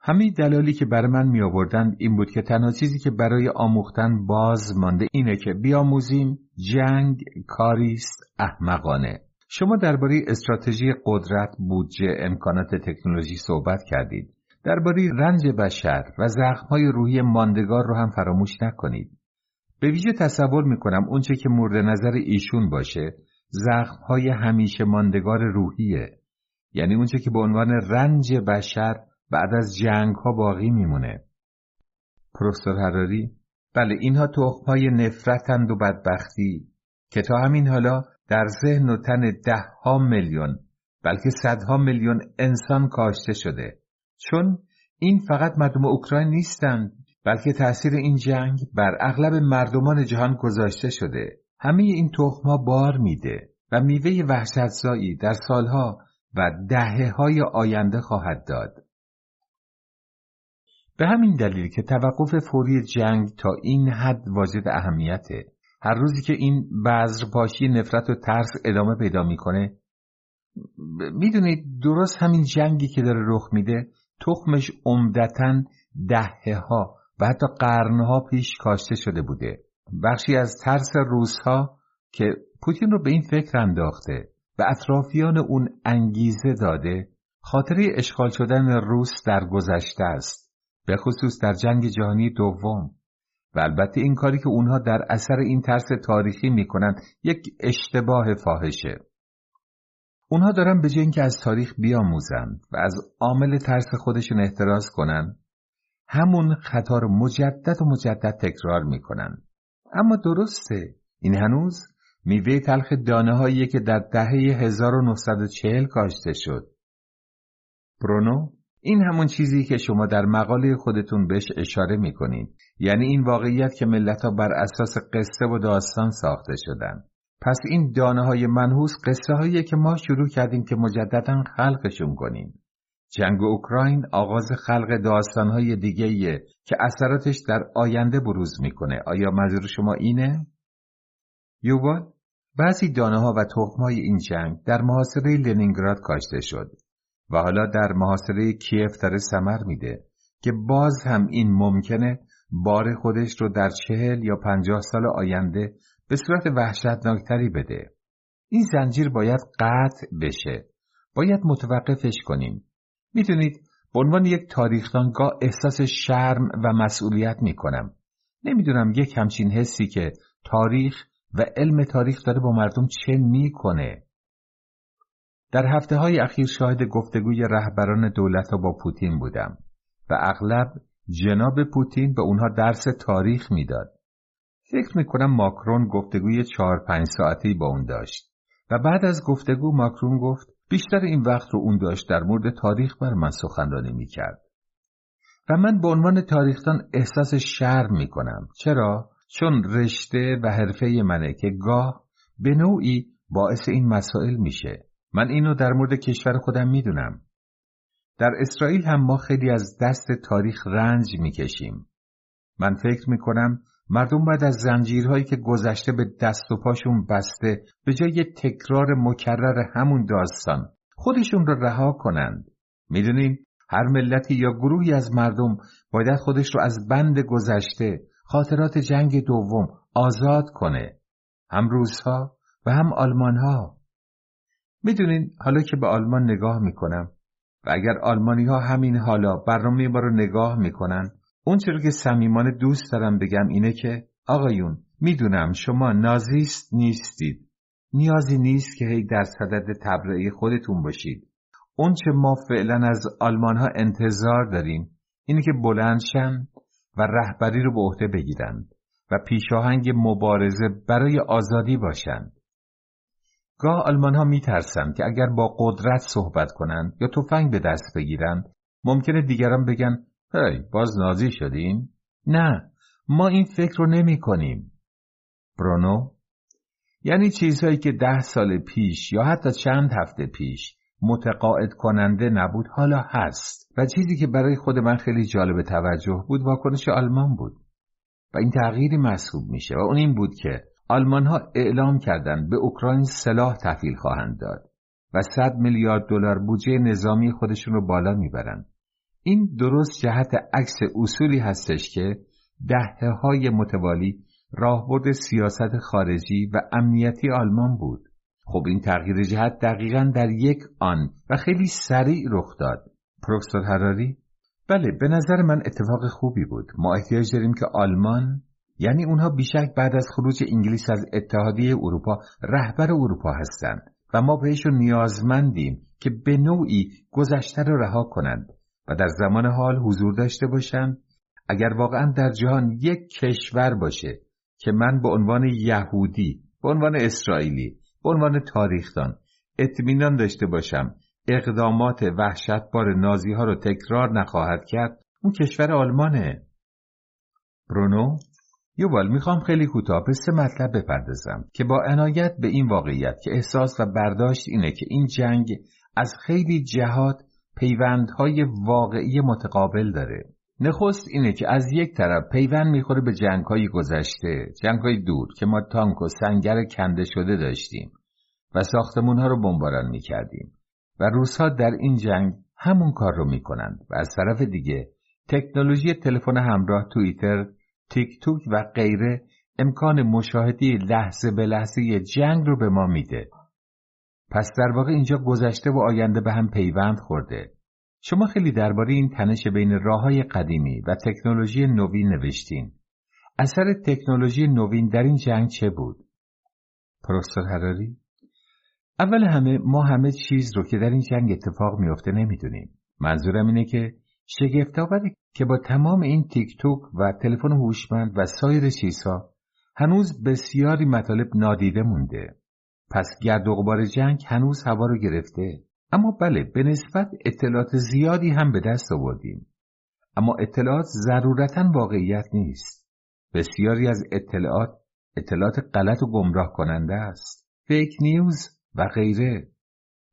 همین دلالی که برای من می آوردن این بود که تنها چیزی که برای آموختن باز مانده اینه که بیاموزیم جنگ کاریست احمقانه شما درباره استراتژی قدرت، بودجه، امکانات تکنولوژی صحبت کردید. درباره رنج بشر و زخمهای روحی ماندگار رو هم فراموش نکنید. به ویژه تصور می‌کنم اونچه که مورد نظر ایشون باشه زخمهای همیشه ماندگار روحیه. یعنی اونچه که به عنوان رنج بشر بعد از جنگ ها باقی میمونه. پروفسور هراری بله اینها تخمهای نفرتند و بدبختی که تا همین حالا در ذهن و تن ده ها میلیون بلکه صدها میلیون انسان کاشته شده چون این فقط مردم اوکراین نیستند بلکه تأثیر این جنگ بر اغلب مردمان جهان گذاشته شده. همه این تخمها بار میده و میوه وحشتزایی در سالها و دهه های آینده خواهد داد. به همین دلیل که توقف فوری جنگ تا این حد واجد اهمیته هر روزی که این بذرپاشی نفرت و ترس ادامه پیدا می‌کنه می‌دونید درست همین جنگی که داره رخ میده تخمش عمدتا دهه ها و حتی قرنها پیش کاشته شده بوده. بخشی از ترس روزها که پوتین رو به این فکر انداخته و اطرافیان اون انگیزه داده خاطره اشغال شدن روس در گذشته است به خصوص در جنگ جهانی دوم. و البته این کاری که اونها در اثر این ترس تاریخی می‌کنن یک اشتباه فاحشه. اونها دارن به جای اینکه از تاریخ بیاموزند و از عامل ترس خودشون احتراز کنن همون خطا رو مجدد و مجدد تکرار می‌کنن. اما درسته این هنوز میوه تلخ دانه هاییه که در دهه 1940 کاشته شد. برونو این همون چیزی که شما در مقاله خودتون بهش اشاره می‌کنید. یعنی این واقعیت که ملت ها بر اساس قصه و داستان ساخته شدن. پس این دانه های منحوس قصه هایی که ما شروع کردیم که مجددا خلقشون کنیم. جنگ اوکراین آغاز خلق داستان های دیگه که اثراتش در آینده بروز می‌کنه. آیا منظور شما اینه؟ یوبال بعضی دانه ها و تخم های این جنگ در محاصره لنینگراد کاشته شد و حالا در محاصره کیف داره سمر میده که باز هم این ممکنه بار خودش رو در چهل یا پنجاه سال آینده به صورت وحشتناکتری بده. این زنجیر باید قطع بشه. باید متوقفش کنیم. می‌دونید به عنوان یک تاریخدان گاه احساس شرم و مسئولیت می‌کنم. نمی‌دونم یک همچین حسی که تاریخ و علم تاریخ داره با مردم چه می‌کنه. در هفته های اخیر شاهد گفتگوی رهبران دولت با پوتین بودم و اغلب جناب پوتین به اونها درس تاریخ می‌داد. فکر می‌کنم ماکرون گفتگوی چهار پنج ساعتی با اون داشت و بعد از گفتگو ماکرون گفت بیشتر این وقت رو اون داشت در مورد تاریخ بر من سخنرانی می‌کرد. و من به عنوان تاریختان احساس شرم می‌کنم. چرا؟ چون رشته و حرفه منه که گاه به نوعی باعث این مسائل میشه. من اینو در مورد کشور خودم می‌دونم. در اسرائیل هم ما خیلی از دست تاریخ رنج می‌کشیم. من فکر می‌کنم مردم بعد از زنجیرهایی که گذشته به دست و پاشون بسته به جای تکرار مکرر همون داستان خودشون رو رها کنند. می‌دونین هر ملتی یا گروهی از مردم باید خودش رو از بند گذشته خاطرات جنگ دوم آزاد کنه. هم روزها و هم آلمانها. می‌دونین حالا که به آلمان نگاه می‌کنم و اگر آلمانی ها همین حالا برنامه ما رو نگاه می‌کنن اون که صمیمانه دوست دارم بگم اینه که آقایون می‌دونم شما نازیست نیستید. نیازی نیست که هی در صدد تبرئه خودتون باشید. اون چه ما فعلا از آلمان ها انتظار داریم اینه که بلندشن و رهبری رو به عهده بگیرند و پیشاهنگ مبارزه برای آزادی باشند. گاه آلمان ها میترسند که اگر با قدرت صحبت کنند یا تفنگ به دست بگیرند ممکنه دیگران بگن هی باز نازی شدیم؟ نه ما این فکر رو نمی کنیم. برونو یعنی چیزهایی که ده سال پیش یا حتی چند هفته پیش متقاعد کننده نبود حالا هست و چیزی که برای خود من خیلی جالب توجه بود واکنش آلمان بود و این تغییری محسوب میشه و اون این بود که آلمان ها اعلام کردند به اوکراین سلاح تحویل خواهند داد و 100 میلیارد دلار بودجه نظامی خودشون رو بالا می‌برند این درست جهت عکس اصولی هستش که دهه های متوالی راهبرد سیاست خارجی و امنیتی آلمان بود. خب این تغییر جهت دقیقا در یک آن و خیلی سریع رخ داد. پروفسور هراری؟ بله به نظر من اتفاق خوبی بود. ما احتیاج داریم که آلمان یعنی اونها بیشک بعد از خروج انگلیس از اتحادیه اروپا رهبر اروپا هستند و ما بهشون نیازمندیم که به نوعی گذشته را رها کنند و در زمان حال حضور داشته باشند اگر واقعا در جهان یک کشور باشه که من به عنوان یهودی به عنوان اسرائیلی به عنوان تاریخدان اطمینان داشته باشم اقدامات وحشتبار نازی ها رو تکرار نخواهد کرد اون کشور آلمانه. برونو یوبال می‌خوام خیلی کوتاه به سه مطلب بپردازم که با عنایت به این واقعیت که احساس و برداشت اینه که این جنگ از خیلی جهات پیوندهای واقعی متقابل داره. نخست اینه که از یک طرف پیوند می‌خوره به جنگهای گذشته جنگهای دور که ما تانک و سنگر کنده شده داشتیم و ساختمونها رو بمباران می‌کردیم و روسها در این جنگ همون کار رو می‌کنند و از طرف دیگه تکنولوژی تلفن همراه توییتر تیک توک و غیره امکان مشاهده لحظه به لحظه جنگ رو به ما میده. پس در واقع اینجا گذشته و آینده به هم پیوند خورده. شما خیلی درباره این تنش بین راه های قدیمی و تکنولوژی نوین نوشتین. اثر تکنولوژی نوین در این جنگ چه بود؟ پروفسور هراری؟ اول همه ما همه چیز رو که در این جنگ اتفاق میافته نمی‌دونیم. منظورم اینه که شگفتآوره که با تمام این تیک توک و تلفن هوشمند و سایر چیزها هنوز بسیاری مطالب نادیده مونده. پس گرد و غبار جنگ هنوز هوا رو گرفته. اما بله به نسبت اطلاعات زیادی هم به دست آوردیم. اما اطلاعات ضرورتا واقعیت نیست. بسیاری از اطلاعات اطلاعات غلط و گمراه کننده است. فیک نیوز و غیره.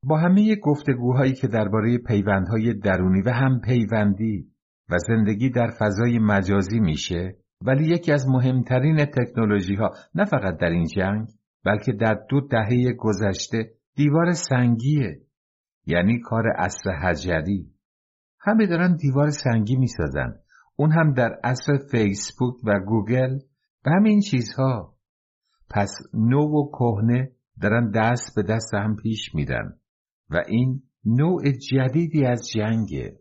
با همه گفتگوهایی که درباره پیوندهای درونی و هم پیوندی و زندگی در فضای مجازی میشه ولی یکی از مهمترین تکنولوژی ها نه فقط در این جنگ بلکه در دو دهه گذشته دیوار سنگیه یعنی کار اصر حجری. همه دارن دیوار سنگی می‌سازن. اون هم در عصر فیسبوک و گوگل و همین چیزها. پس نو و کهنه دارن دست به دست هم پیش میرن و این نوع جدیدی از جنگه.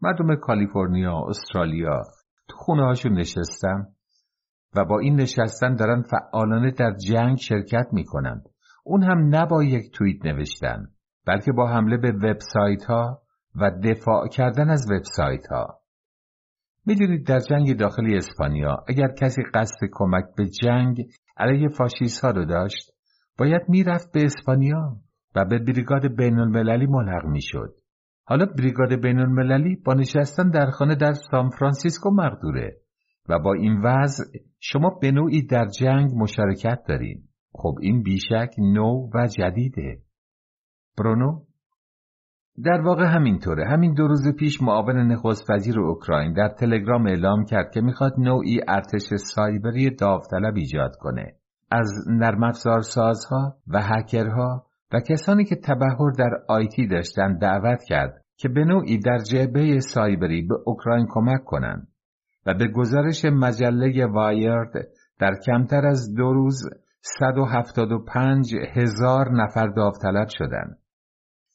مردم کالیفرنیا استرالیا تو خونه نشستم و با این نشستن دارن فعالانه در جنگ شرکت می کنند. اون هم نه با یک توییت نوشتن بلکه با حمله به وبسایت ها و دفاع کردن از وبسایت ها. می‌دونید در جنگ داخلی اسپانیا اگر کسی قصد کمک به جنگ علیه فاشیست ها رو داشت باید می‌رفت به اسپانیا و به بریگاد بین المللی ملحق می‌شد. حالا بریگاد بین المللی با نشستن در خانه در سان فرانسیسکو مقدوره و با این وضع شما به نوعی در جنگ مشارکت دارین. خب این بیشک نو و جدیده. برونو؟ در واقع همینطوره. همین دو روز پیش معاون نخست وزیر اوکراین در تلگرام اعلام کرد که می‌خواد نوعی ارتش سایبری داوطلب ایجاد کنه. از نرم سازها و هکرها و کسانی که تبهر در آیتی داشتن دعوت کرد که به نوعی در جبهه سایبری به اوکراین کمک کنند. و به گزارش مجله وایرد در کمتر از دو روز 175 هزار نفر داوطلب شدند.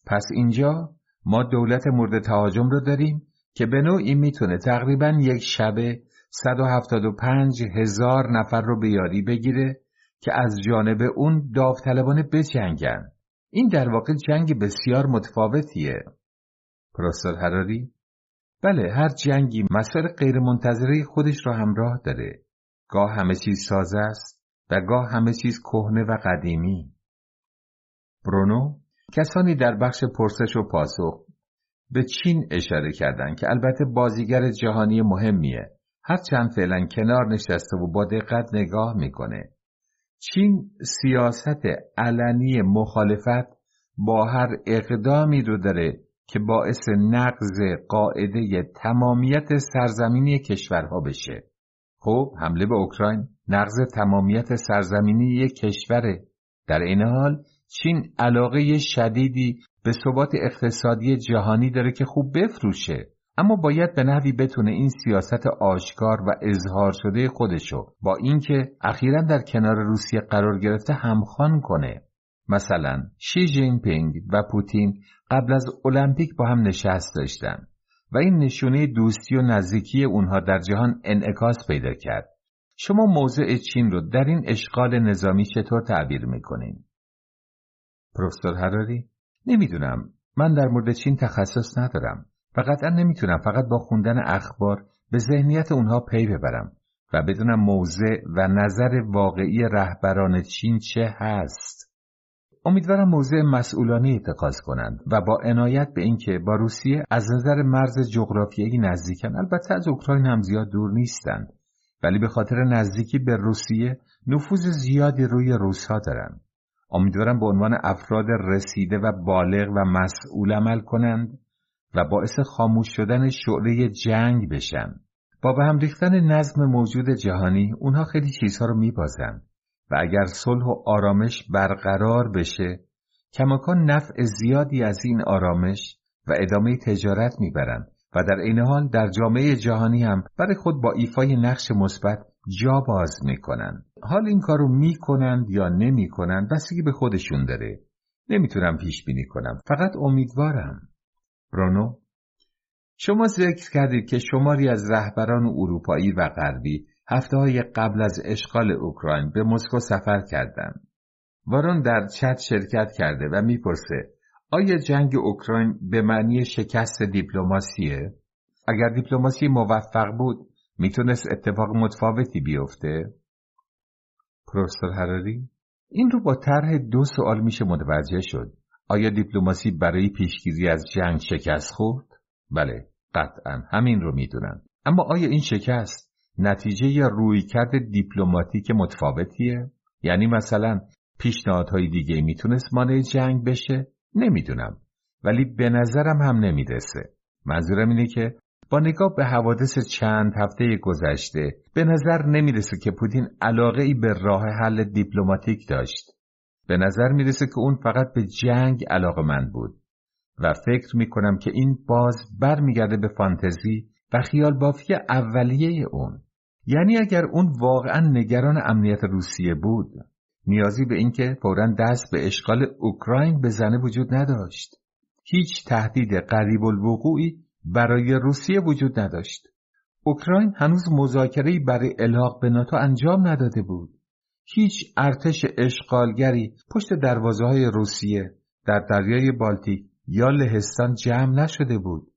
پس اینجا ما دولت مورد تهاجم رو داریم که به نوعی می‌تونه تقریبا یک شبه 175 هزار نفر رو به یاری بگیره که از جانب اون داوطلبانه بجنگن. این در واقع جنگ بسیار متفاوتیه. پروفسور هراری بله هر جنگی مسائل غیرمنتظره خودش را همراه داره. گاه همه چیز سازه است و گاه همه چیز کهنه و قدیمی. برونو کسانی در بخش پرسش و پاسخ به چین اشاره کردند که البته بازیگر جهانی مهمیه هرچند فعلا کنار نشسته و با دقت نگاه می‌کنه چین سیاست علنی مخالفت با هر اقدامی رو داره که باعث نقض قاعده تمامیت سرزمینی کشورها بشه. خب حمله به اوکراین نقض تمامیت سرزمینی یک کشوره. در این حال چین علاقه شدیدی به ثبات اقتصادی جهانی داره که خوب بفروشه. اما باید به نحوی بتونه این سیاست آشکار و اظهار شده خودشو با اینکه اخیرا در کنار روسیه قرار گرفته همخوان کنه. مثلا شی جین پینگ و پوتین قبل از المپیک با هم نشست داشتن و این نشونه دوستی و نزدیکی اونها در جهان انعکاس پیدا کرد شما موضع چین رو در این اشغال نظامی چطور تعبیر می‌کنین؟ پروفسور هراری نمی‌دونم من در مورد چین تخصص ندارم و قطعا نمی‌تونم فقط با خوندن اخبار به ذهنیت اونها پی ببرم و بدونم موضع و نظر واقعی رهبران چین چه هست. امیدوارم موضع مسئولانی اتخاذ کنند و با عنایت به اینکه با روسیه از نظر مرز جغرافیایی نزدیکن البته از اوکراین هم زیاد دور نیستند ولی به خاطر نزدیکی به روسیه نفوذ زیادی روی روسها دارند. امیدوارم به عنوان افراد رسیده و بالغ و مسئول عمل کنند و باعث خاموش شدن شعله جنگ بشن. با به هم ریختن نظم موجود جهانی اونها خیلی چیزها رو میبازن و اگر صلح و آرامش برقرار بشه کماکان نفع زیادی از این آرامش و ادامه تجارت می‌برند و در این حال در جامعه جهانی هم برای خود با ایفای نقش مثبت جا باز می‌کنن حال این کارو می‌کنند یا نمی‌کنند بستگی به خودشون داره. نمی‌تونم پیش بینی کنم فقط امیدوارم. برونو شما ذکر کردید که شماری از رهبران اروپایی و غربی هفته های قبل از اشغال اوکراین به مسکو سفر کردند. وارون در چت شرکت کرده و می‌پرسه آیا جنگ اوکراین به معنی شکست دیپلماسیه؟ اگر دیپلماسی موفق بود می‌تونست اتفاق متفاوتی بیفته؟ پروفسور هراری این رو با طرح دو سوال میشه متوجه شد. آیا دیپلماسی برای پیشگیری از جنگ شکست خورد؟ بله، قطعا همین رو می‌دونن. اما آیا این شکست نتیجه رویکرد دیپلماتیک متفاوتیه؟ یعنی مثلا پیشنهادهای دیگه می‌تونست مانع جنگ بشه؟ نمی‌دونم. ولی به نظرم هم نمی‌رسه. منظورم اینه که با نگاه به حوادث چند هفته گذشته به نظر نمی‌رسه که پوتین علاقه ای به راه حل دیپلماتیک داشت. به نظر می‌رسه که اون فقط به جنگ علاقه من بود و فکر می‌کنم که این باز برمیگرده به فانتزی و خیال بافی اولیه اون. یعنی اگر اون واقعا نگران امنیت روسیه بود نیازی به اینکه فورا دست به اشغال اوکراین بزنه وجود نداشت. هیچ تهدید قریب الوقوعی برای روسیه وجود نداشت. اوکراین هنوز مذاکره‌ای برای الحاق به ناتو انجام نداده بود. هیچ ارتش اشغالگری پشت دروازه های روسیه در دریای بالتیک یا لهستان جمع نشده بود.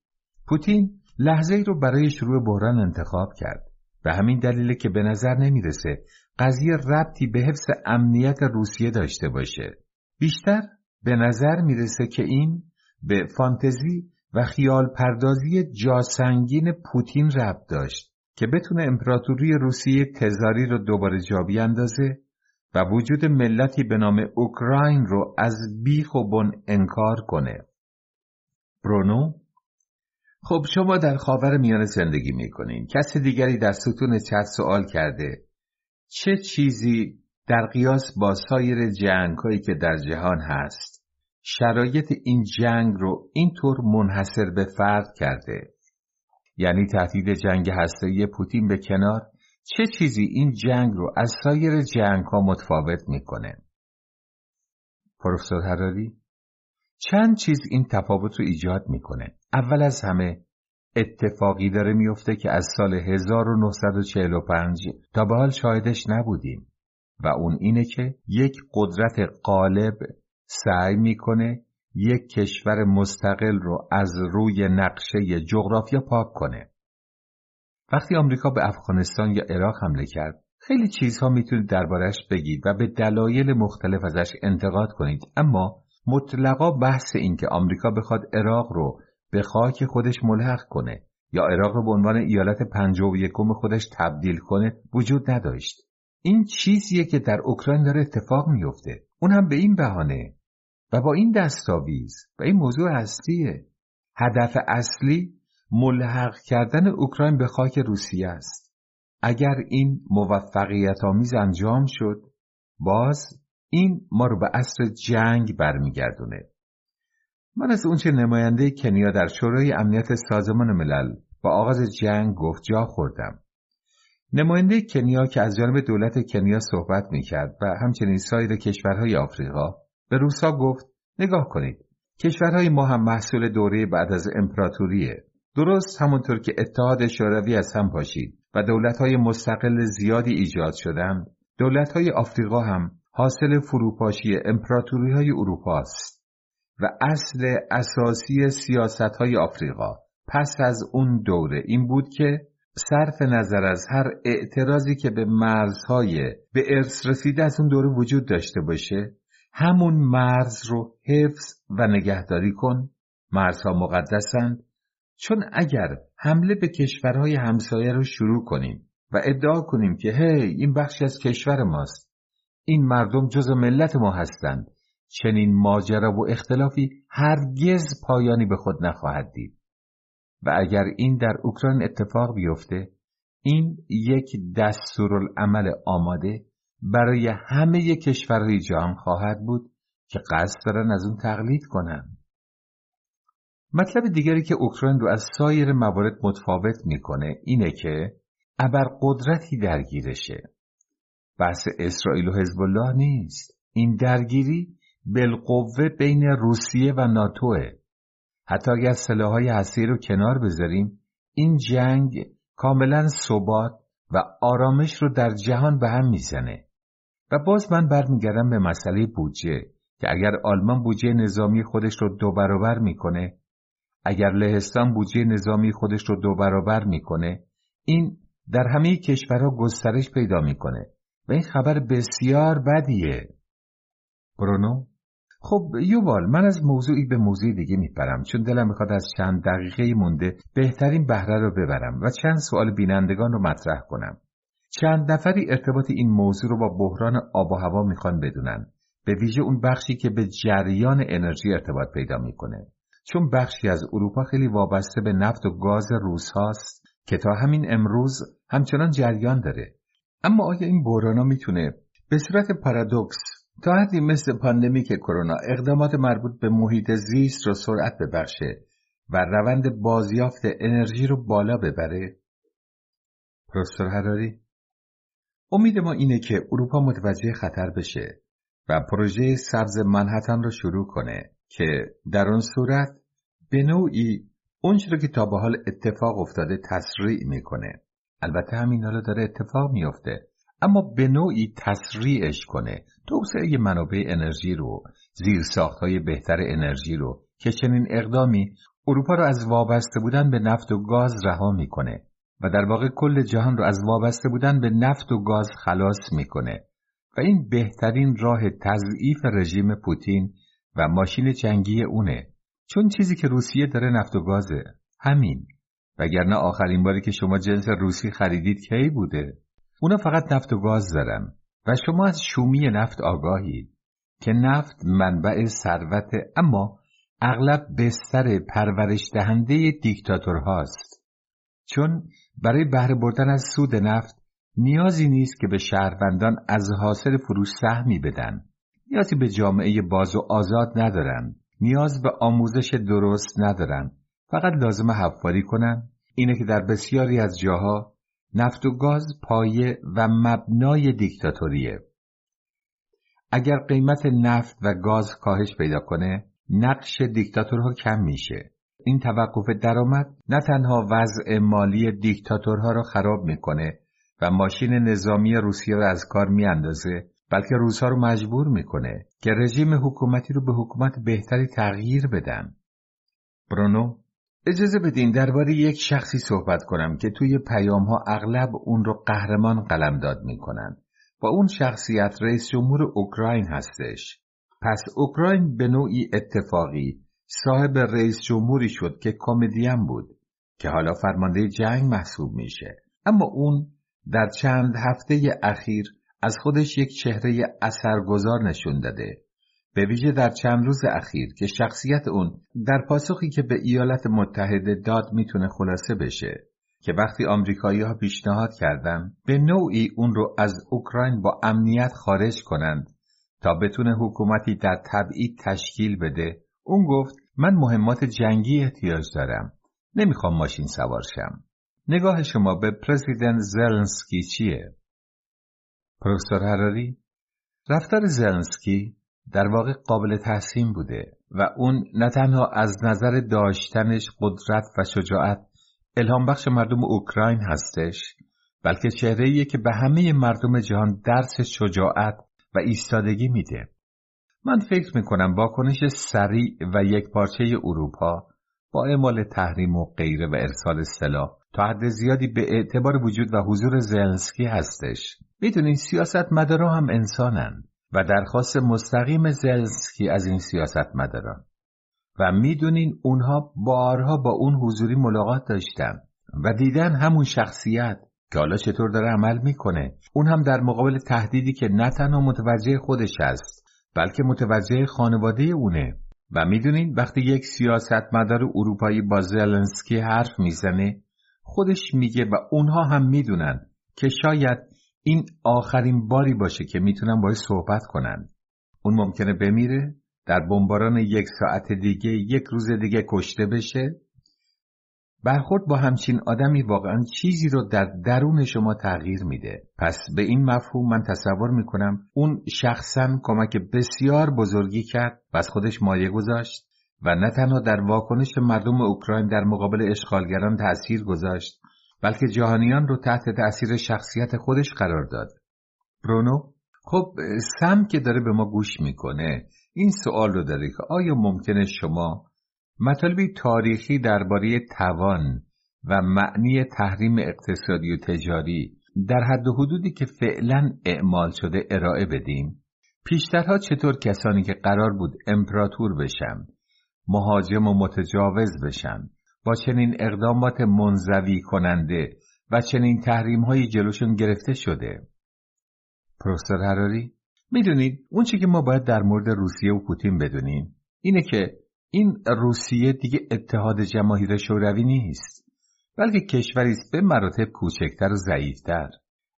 پوتین لحظه ای رو برای شروع بحران انتخاب کرد. به همین دلیل که به نظر نمی‌رسه قضیه ربطی به حفظ امنیت روسیه داشته باشه. بیشتر به نظر می‌رسه که این به فانتزی و خیال پردازی جاسنگین پوتین ربط داشت که بتونه امپراتوری روسیه تزاری رو دوباره جا بیاندازه و وجود ملتی به نام اوکراین رو از بیخ و بن انکار کنه. برونو خب شما در خاور میانه زندگی می‌کنین. کس دیگری در ستون چت سوال کرده چه چیزی در قیاس با سایر جنگ هایی که در جهان هست شرایط این جنگ رو اینطور منحصر به فرد کرده؟ یعنی تهدید جنگ هسته‌ای پوتین به کنار چه چیزی این جنگ رو از سایر جنگ ها متفاوت می‌کنه؟ پروفسور هراری چند چیز این تفاوت رو ایجاد می‌کنه اول از همه اتفاقی داره میفته که از سال 1945 تا به حال شاهدش نبودیم و اون اینه که یک قدرت غالب سعی می‌کنه یک کشور مستقل رو از روی نقشه جغرافیا پاک کنه. وقتی آمریکا به افغانستان یا عراق حمله کرد، خیلی چیزها می‌تونید دربارش بگید و به دلایل مختلف ازش انتقاد کنید اما مطلقا بحث این که آمریکا بخواد عراق رو به خاک خودش ملحق کنه یا عراق رو به عنوان ایالت پنجاه و یکم خودش تبدیل کنه وجود نداشت. این چیزیه که در اوکراین داره اتفاق میفته. اون هم به این بهانه و با این دستاویز و این موضوع اصلیه. هدف اصلی ملحق کردن اوکراین به خاک روسیه است. اگر این موفقیت آمیز انجام شد باز این ما رو به عصر جنگ برمیگردونه. من از اونچه نماینده کنیا در شورای امنیت سازمان ملل با آغاز جنگ گفت جا خوردم. نماینده کنیا که از جانب دولت کنیا صحبت می‌کرد و همچنین سایر کشورهای آفریقا به روسا گفت نگاه کنید کشورهای ما هم محصول دوره بعد از امپراتوریه. درست همونطور که اتحاد شوروی از هم پاشید و دولتهای مستقل زیادی ایجاد شدند دولتهای آفریقا هم حاصل فروپاشی امپراتوری های اروپا است و اصل اساسی سیاست های آفریقا. پس از اون دوره این بود که صرف نظر از هر اعتراضی که به مرزهای به ارث رسیده از اون دوره وجود داشته باشه همون مرز رو حفظ و نگهداری کن. مرزها مقدسند. چون اگر حمله به کشورهای همسایه رو شروع کنیم و ادعا کنیم که هی این بخشی از کشور ماست. این مردم جز ملت ما هستند چنین ماجرا و اختلافی هرگز پایانی به خود نخواهد دید و اگر این در اوکراین اتفاق بیفته این یک دستورالعمل آماده برای همه کشورهای جهان خواهد بود که قصد دارن از اون تقلید کنند. مطلب دیگری که اوکراین رو از سایر موارد متفاوت می‌کنه اینه که ابر قدرتی درگیرشه. بحث اسرائیل و حزب الله نیست. این درگیری بالقوه بین روسیه و ناتوه. حتی اگر سلاحهای هستی رو کنار بذاریم این جنگ کاملا ثبات و آرامش رو در جهان به هم می‌زنه. و باز من برمیگردم به مسئله بودجه که اگر آلمان بودجه نظامی خودش رو دو برابر می‌کنه اگر لهستان بودجه نظامی خودش رو دو برابر می‌کنه این در همه کشورها گسترش پیدا می‌کنه و این خبر بسیار بدیه. برونو؟ خب یووال من از موضوعی به موضوع دیگه میپرم چون دلم می‌خواد از چند دقیقه مونده بهترین بهره رو ببرم و چند سوال بینندگان رو مطرح کنم. چند نفری ارتباط این موضوع رو با بحران آب و هوا می‌خوان بدونن. به ویژه اون بخشی که به جریان انرژی ارتباط پیدا می‌کنه. چون بخشی از اروپا خیلی وابسته به نفت و گاز روس هاست که تا همین امروز همچنان جریان داره. اما آیا این بحرانا می‌تونه به صورت پارادوکس تا حدی مثل پاندمیک کرونا اقدامات مربوط به محیط زیست رو سرعت ببخشه و روند بازیافت انرژی رو بالا ببره؟ پروفسور هراری امید ما اینه که اروپا متوجه خطر بشه و پروژه سبز منحتن رو شروع کنه که در آن صورت به نوعی اونچه رو که تا به حال اتفاق افتاده تسریع می‌کنه. البته همین حالا داره اتفاق میافته. اما به نوعی تسریعش کنه. توسعه منابع انرژی رو زیر های بهتر انرژی رو که چنین اقدامی اروپا رو از وابسته بودن به نفت و گاز رها می‌کنه و در واقع کل جهان رو از وابسته بودن به نفت و گاز خلاص می‌کنه. و این بهترین راه تضعیف رژیم پوتین و ماشین جنگی اونه. چون چیزی که روسیه داره نفت و گازه. همین. وگرنه آخرین باری که شما جنس روسی خریدید کی بوده؟ اونا فقط نفت و گاز دارن. و شما از شومی نفت آگاهید که نفت منبع ثروت اما اغلب بستر پرورش دهنده دیکتاتورهاست. چون برای بهره بردن از سود نفت نیازی نیست که به شهروندان از حاصل فروش سهمی بدن. نیازی به جامعه باز و آزاد ندارن. نیاز به آموزش درست ندارن. فقط لازم حفاری کنن اینه که در بسیاری از جاها نفت و گاز پایه و مبنای دیکتاتوریه اگر قیمت نفت و گاز کاهش پیدا کنه نقش دیکتاتورها کم میشه این توقف درآمد نه تنها وضع مالی دیکتاتورها را خراب می‌کنه و ماشین نظامی روسیه را از کار میاندازه بلکه روزها رو مجبور می‌کنه که رژیم حکومتی رو به حکومت بهتری تغییر بدن. برونو اجازه بدین درباره یک شخصی صحبت کنم که توی پیام ها اغلب اون رو قهرمان قلمداد می‌کنن. با اون شخصیت رئیس جمهور اوکراین هستش. پس اوکراین به نوعی اتفاقی صاحب رئیس جمهوری شد که کمدین بود که حالا فرمانده جنگ محسوب میشه. اما اون در چند هفته اخیر از خودش یک چهره اثرگذار نشون داده به ویژه در چند روز اخیر که شخصیت اون در پاسخی که به ایالات متحده داد می‌تونه خلاصه بشه که وقتی آمریکایی ها پیشنهاد کردن به نوعی اون رو از اوکراین با امنیت خارج کنند تا بتونه حکومتی در تبعید تشکیل بده اون گفت من مهمات جنگی احتیاج دارم نمی‌خوام ماشین سوار شم. نگاه شما به پرزیدنت زلنسکی چیه؟ پروفسور هراری رفتار زلنسکی در واقع قابل تحسین بوده و اون نه تنها از نظر داشتنش قدرت و شجاعت الهام بخش مردم اوکراین هستش بلکه چهره که به همه مردم جهان درس شجاعت و ایستادگی میده. من فکر می‌کنم واکنش سریع و یک پارچه اروپا با اعمال تحریم و غیره و ارسال سلاح تا حد زیادی به اعتبار وجود و حضور زلنسکی هستش. می‌دونین سیاست مدارا هم انسانن. و درخواست مستقیم زلنسکی از این سیاست مداران. و می‌دونین اونها بارها با اون حضوری ملاقات داشتن و دیدن همون شخصیت که حالا چطور داره عمل می‌کنه. اون هم در مقابل تهدیدی که نه تنها متوجه خودش است بلکه متوجه خانواده اونه. و می‌دونین وقتی یک سیاستمدار اروپایی با زلنسکی حرف می‌زنه خودش میگه و اونها هم می‌دونن که شاید این آخرین باری باشه که می‌تونن باید صحبت کنن. اون ممکنه بمیره در بمباران یک ساعت دیگه یک روز دیگه کشته بشه. برخورد با همچین آدمی واقعا چیزی رو در درون شما تغییر میده. پس به این مفهوم من تصور می‌کنم اون شخصا کمک بسیار بزرگی کرد و از خودش مایه گذاشت و نه تنها در واکنش مردم اوکراین در مقابل اشغالگران تأثیر گذاشت بلکه جهانیان رو تحت تأثیر شخصیت خودش قرار داد. برونو خب سم که داره به ما گوش می‌کنه این سوال رو داره که آیا ممکنه شما مطالبی تاریخی درباره توان و معنی تحریم اقتصادی و تجاری در حد و حدودی که فعلا اعمال شده ارائه بدیم؟ پیشترها چطور کسانی که قرار بود امپراتور بشن مهاجم و متجاوز بشن با چنین اقدامات منزوی کننده و چنین تحریم های جلوشون گرفته شده. پروفسور هراری می‌دونید اون چی که ما باید در مورد روسیه و پوتین بدونیم اینه که این روسیه دیگه اتحاد جماهیر شوروی نیست بلکه کشوری است به مراتب کوچکتر و ضعیفتر.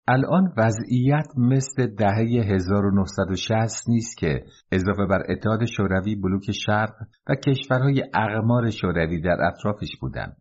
الان وضعیت مثل دهه 1960 نیست که اضافه بر اتحاد شوروی بلوک شرق و کشورهای اقمار شوروی در اطرافش بودند.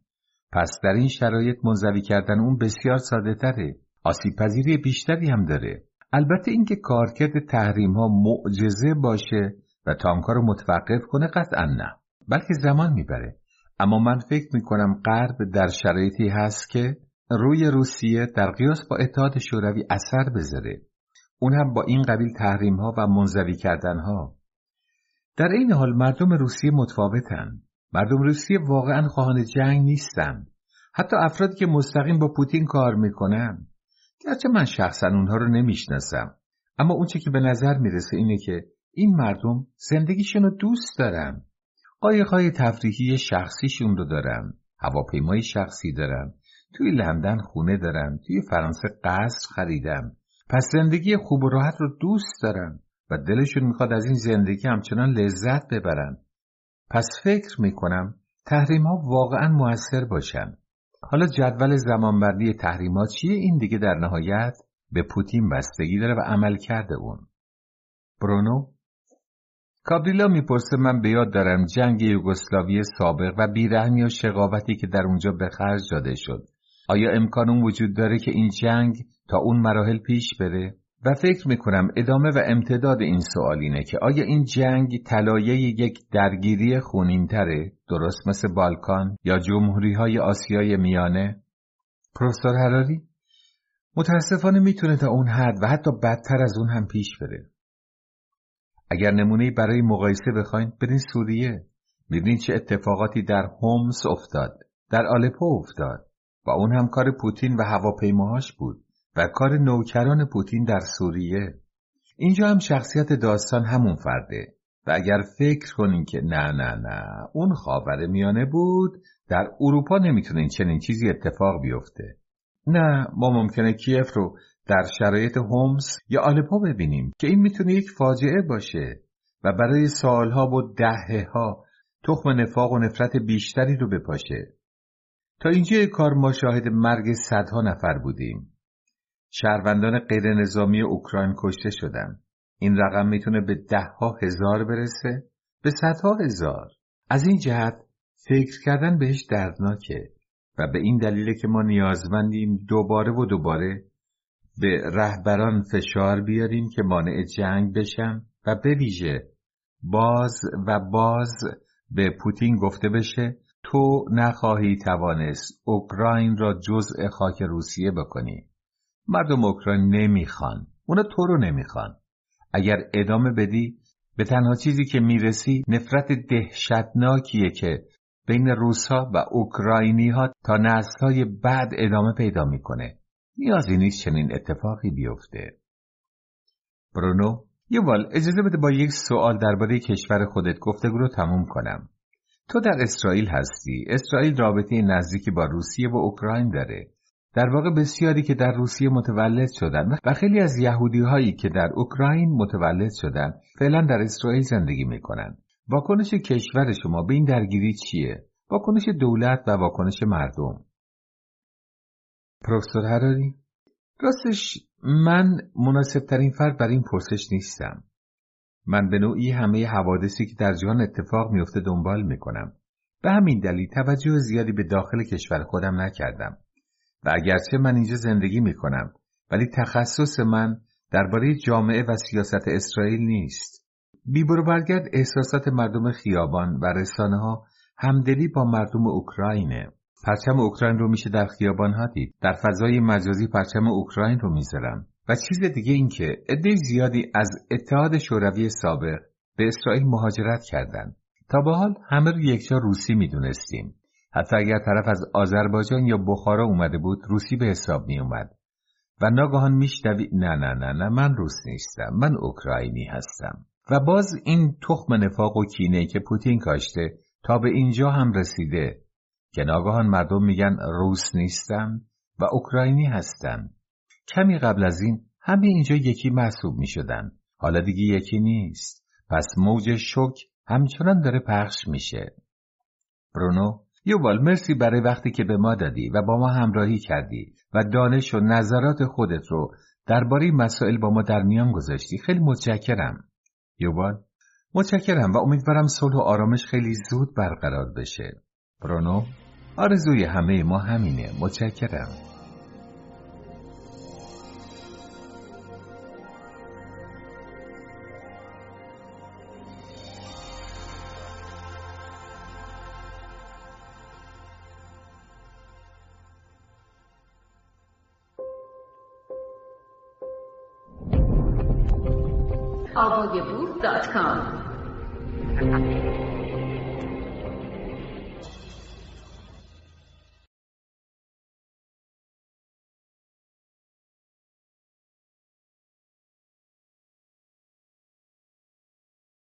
پس در این شرایط منزوی کردن اون بسیار ساده تره. آسیب پذیری بیشتری هم داره. البته اینکه کارکرد تحریم ها معجزه باشه و تانکا رو متوقف کنه قطعا نه. بلکه زمان می‌بره. اما من فکر می‌کنم غرب در شرایطی هست که روی روسیه در قیاس با اتحاد شوروی اثر بذاره. اون هم با این قبیل تحریم ها و منزوی کردن ها در این حال مردم روسیه متفاوتن. مردم روسیه واقعا خواهان جنگ نیستن. حتی افرادی که مستقیم با پوتین کار می‌کنن. گرچه من شخصا اونها رو نمی‌شناسم. اما اونچه که به نظر می‌رسه اینه که این مردم زندگیشون رو دوست دارن. قایقهای تفریحی شخصیشون رو دارن. هواپیمای شخصی دارن. توی لندن خونه دارن توی فرانسه قصر خریدن پس زندگی خوب و راحت رو دوست دارن و دلشون می‌خواد از این زندگی همچنان لذت ببرن پس فکر می‌کنم تحریم ها واقعا موثر باشن. حالا جدول زمانبندی تحریمات چیه این دیگه در نهایت به پوتین بستگی داره و عمل کرده اون. برونو کابریلا می‌پرسه من به یاد دارم جنگ یوگسلاوی سابق و بیرحمی و شقاوتی که در اونجا به خرج داده شد. آیا امکان اون وجود داره که این جنگ تا اون مراحل پیش بره؟ و فکر می‌کنم ادامه و امتداد این سوال اینه که آیا این جنگ طلایه یک درگیری خونینتره درست مثل بالکان یا جمهوری های آسیای میانه؟ پروفسور هراری؟ متاسفانه می‌تونه تا اون حد و حتی بدتر از اون هم پیش بره. اگر نمونه برای مقایسه بخواین برین سوریه می‌بینید چه اتفاقاتی در هومس افتاد در آلپو افتاد و اون هم کار پوتین و هواپیماهاش بود و کار نوکران پوتین در سوریه. اینجا هم شخصیت داستان همون فرده و اگر فکر کنین که نه نه نه اون خاور میانه بود در اروپا نمی‌تونین چنین چیزی اتفاق بیفته. نه ما ممکنه کیف رو در شرایط هومس یا آلپو ببینیم که این می‌تونه یک فاجعه باشه و برای سالها و دهه ها تخم نفاق و نفرت بیشتری رو بپاشه. تا اینجا کار ما شاهد مرگ صدها نفر بودیم. شهروندان غیر نظامی اوکراین کشته شدن. این رقم می‌تونه به دهها هزار برسه به صدها هزار. از این جهت فکر کردن بهش دردناکه و به این دلیل که ما نیازمندیم دوباره و دوباره به رهبران فشار بیاریم که مانع جنگ بشن و به ویژه باز و باز به پوتین گفته بشه تو نخواهی توانست اوکراین را جزء خاک روسیه بکنی. مردم اوکراین نمی‌خوان. اونا تو رو نمی‌خوان. اگر ادامه بدی به تنها چیزی که می‌رسی نفرت دهشتناکیه که بین روسها و اوکراینی ها تا نسل های بعد ادامه پیدا می‌کنه. نیازی نیست چنین اتفاقی بیفته. برونو یه وال اجازه بده با یک سوال درباره کشور خودت گفتگو رو تموم کنم. تو در اسرائیل هستی. اسرائیل رابطه نزدیکی با روسیه و اوکراین داره. در واقع بسیاری که در روسیه متولد شدن و خیلی از یهودی هایی که در اوکراین متولد شدن فعلا در اسرائیل زندگی می‌کنن. واکنش کشور شما به این درگیری چیه؟ واکنش دولت و واکنش مردم. پروفسور هراری راستش من مناسب ترین فرد برای این پرسش نیستم. من به نوعی همه حوادثی که در جهان اتفاق میفته دنبال می‌کنم. به همین دلیل توجه زیادی به داخل کشور خودم نکردم. و اگرچه من اینجا زندگی می‌کنم ولی تخصص من درباره جامعه و سیاست اسرائیل نیست. بیبرو برگرد احساسات مردم خیابان و رسانه ها همدلی با مردم اوکراینه. پرچم اوکراین رو میشه در خیابان ها دید. در فضای مجازی پرچم اوکراین رو می‌ذارم. و چیز دیگه این که عده زیادی از اتحاد شوروی سابق به اسرائیل مهاجرت کردند. تا به حال همه رو یکجا روسی می‌دونستیم. حتی اگر طرف از آذربایجان یا بخارا اومده بود روسی به حساب می اومد و ناگهان میشنوی نه نه نه نه من روس نیستم من اوکراینی هستم. و باز این تخم نفاق و کینه که پوتین کاشته تا به اینجا هم رسیده که ناگهان مردم میگن روس نیستم و اوکراینی هستن. کمی قبل از این همه اینجا یکی محسوب می‌شدن. حالا دیگه یکی نیست. پس موج شک همچنان داره پخش میشه. برونو یوبال مرسی برای وقتی که به ما دادی و با ما همراهی کردی و دانش و نظرات خودت رو درباره مسائل با ما در میان گذاشتی. خیلی متشکرم. یوبال متشکرم و امیدوارم صلح و آرامش خیلی زود برقرار بشه. برونو آرزوی همه ما همینه. متشکرم.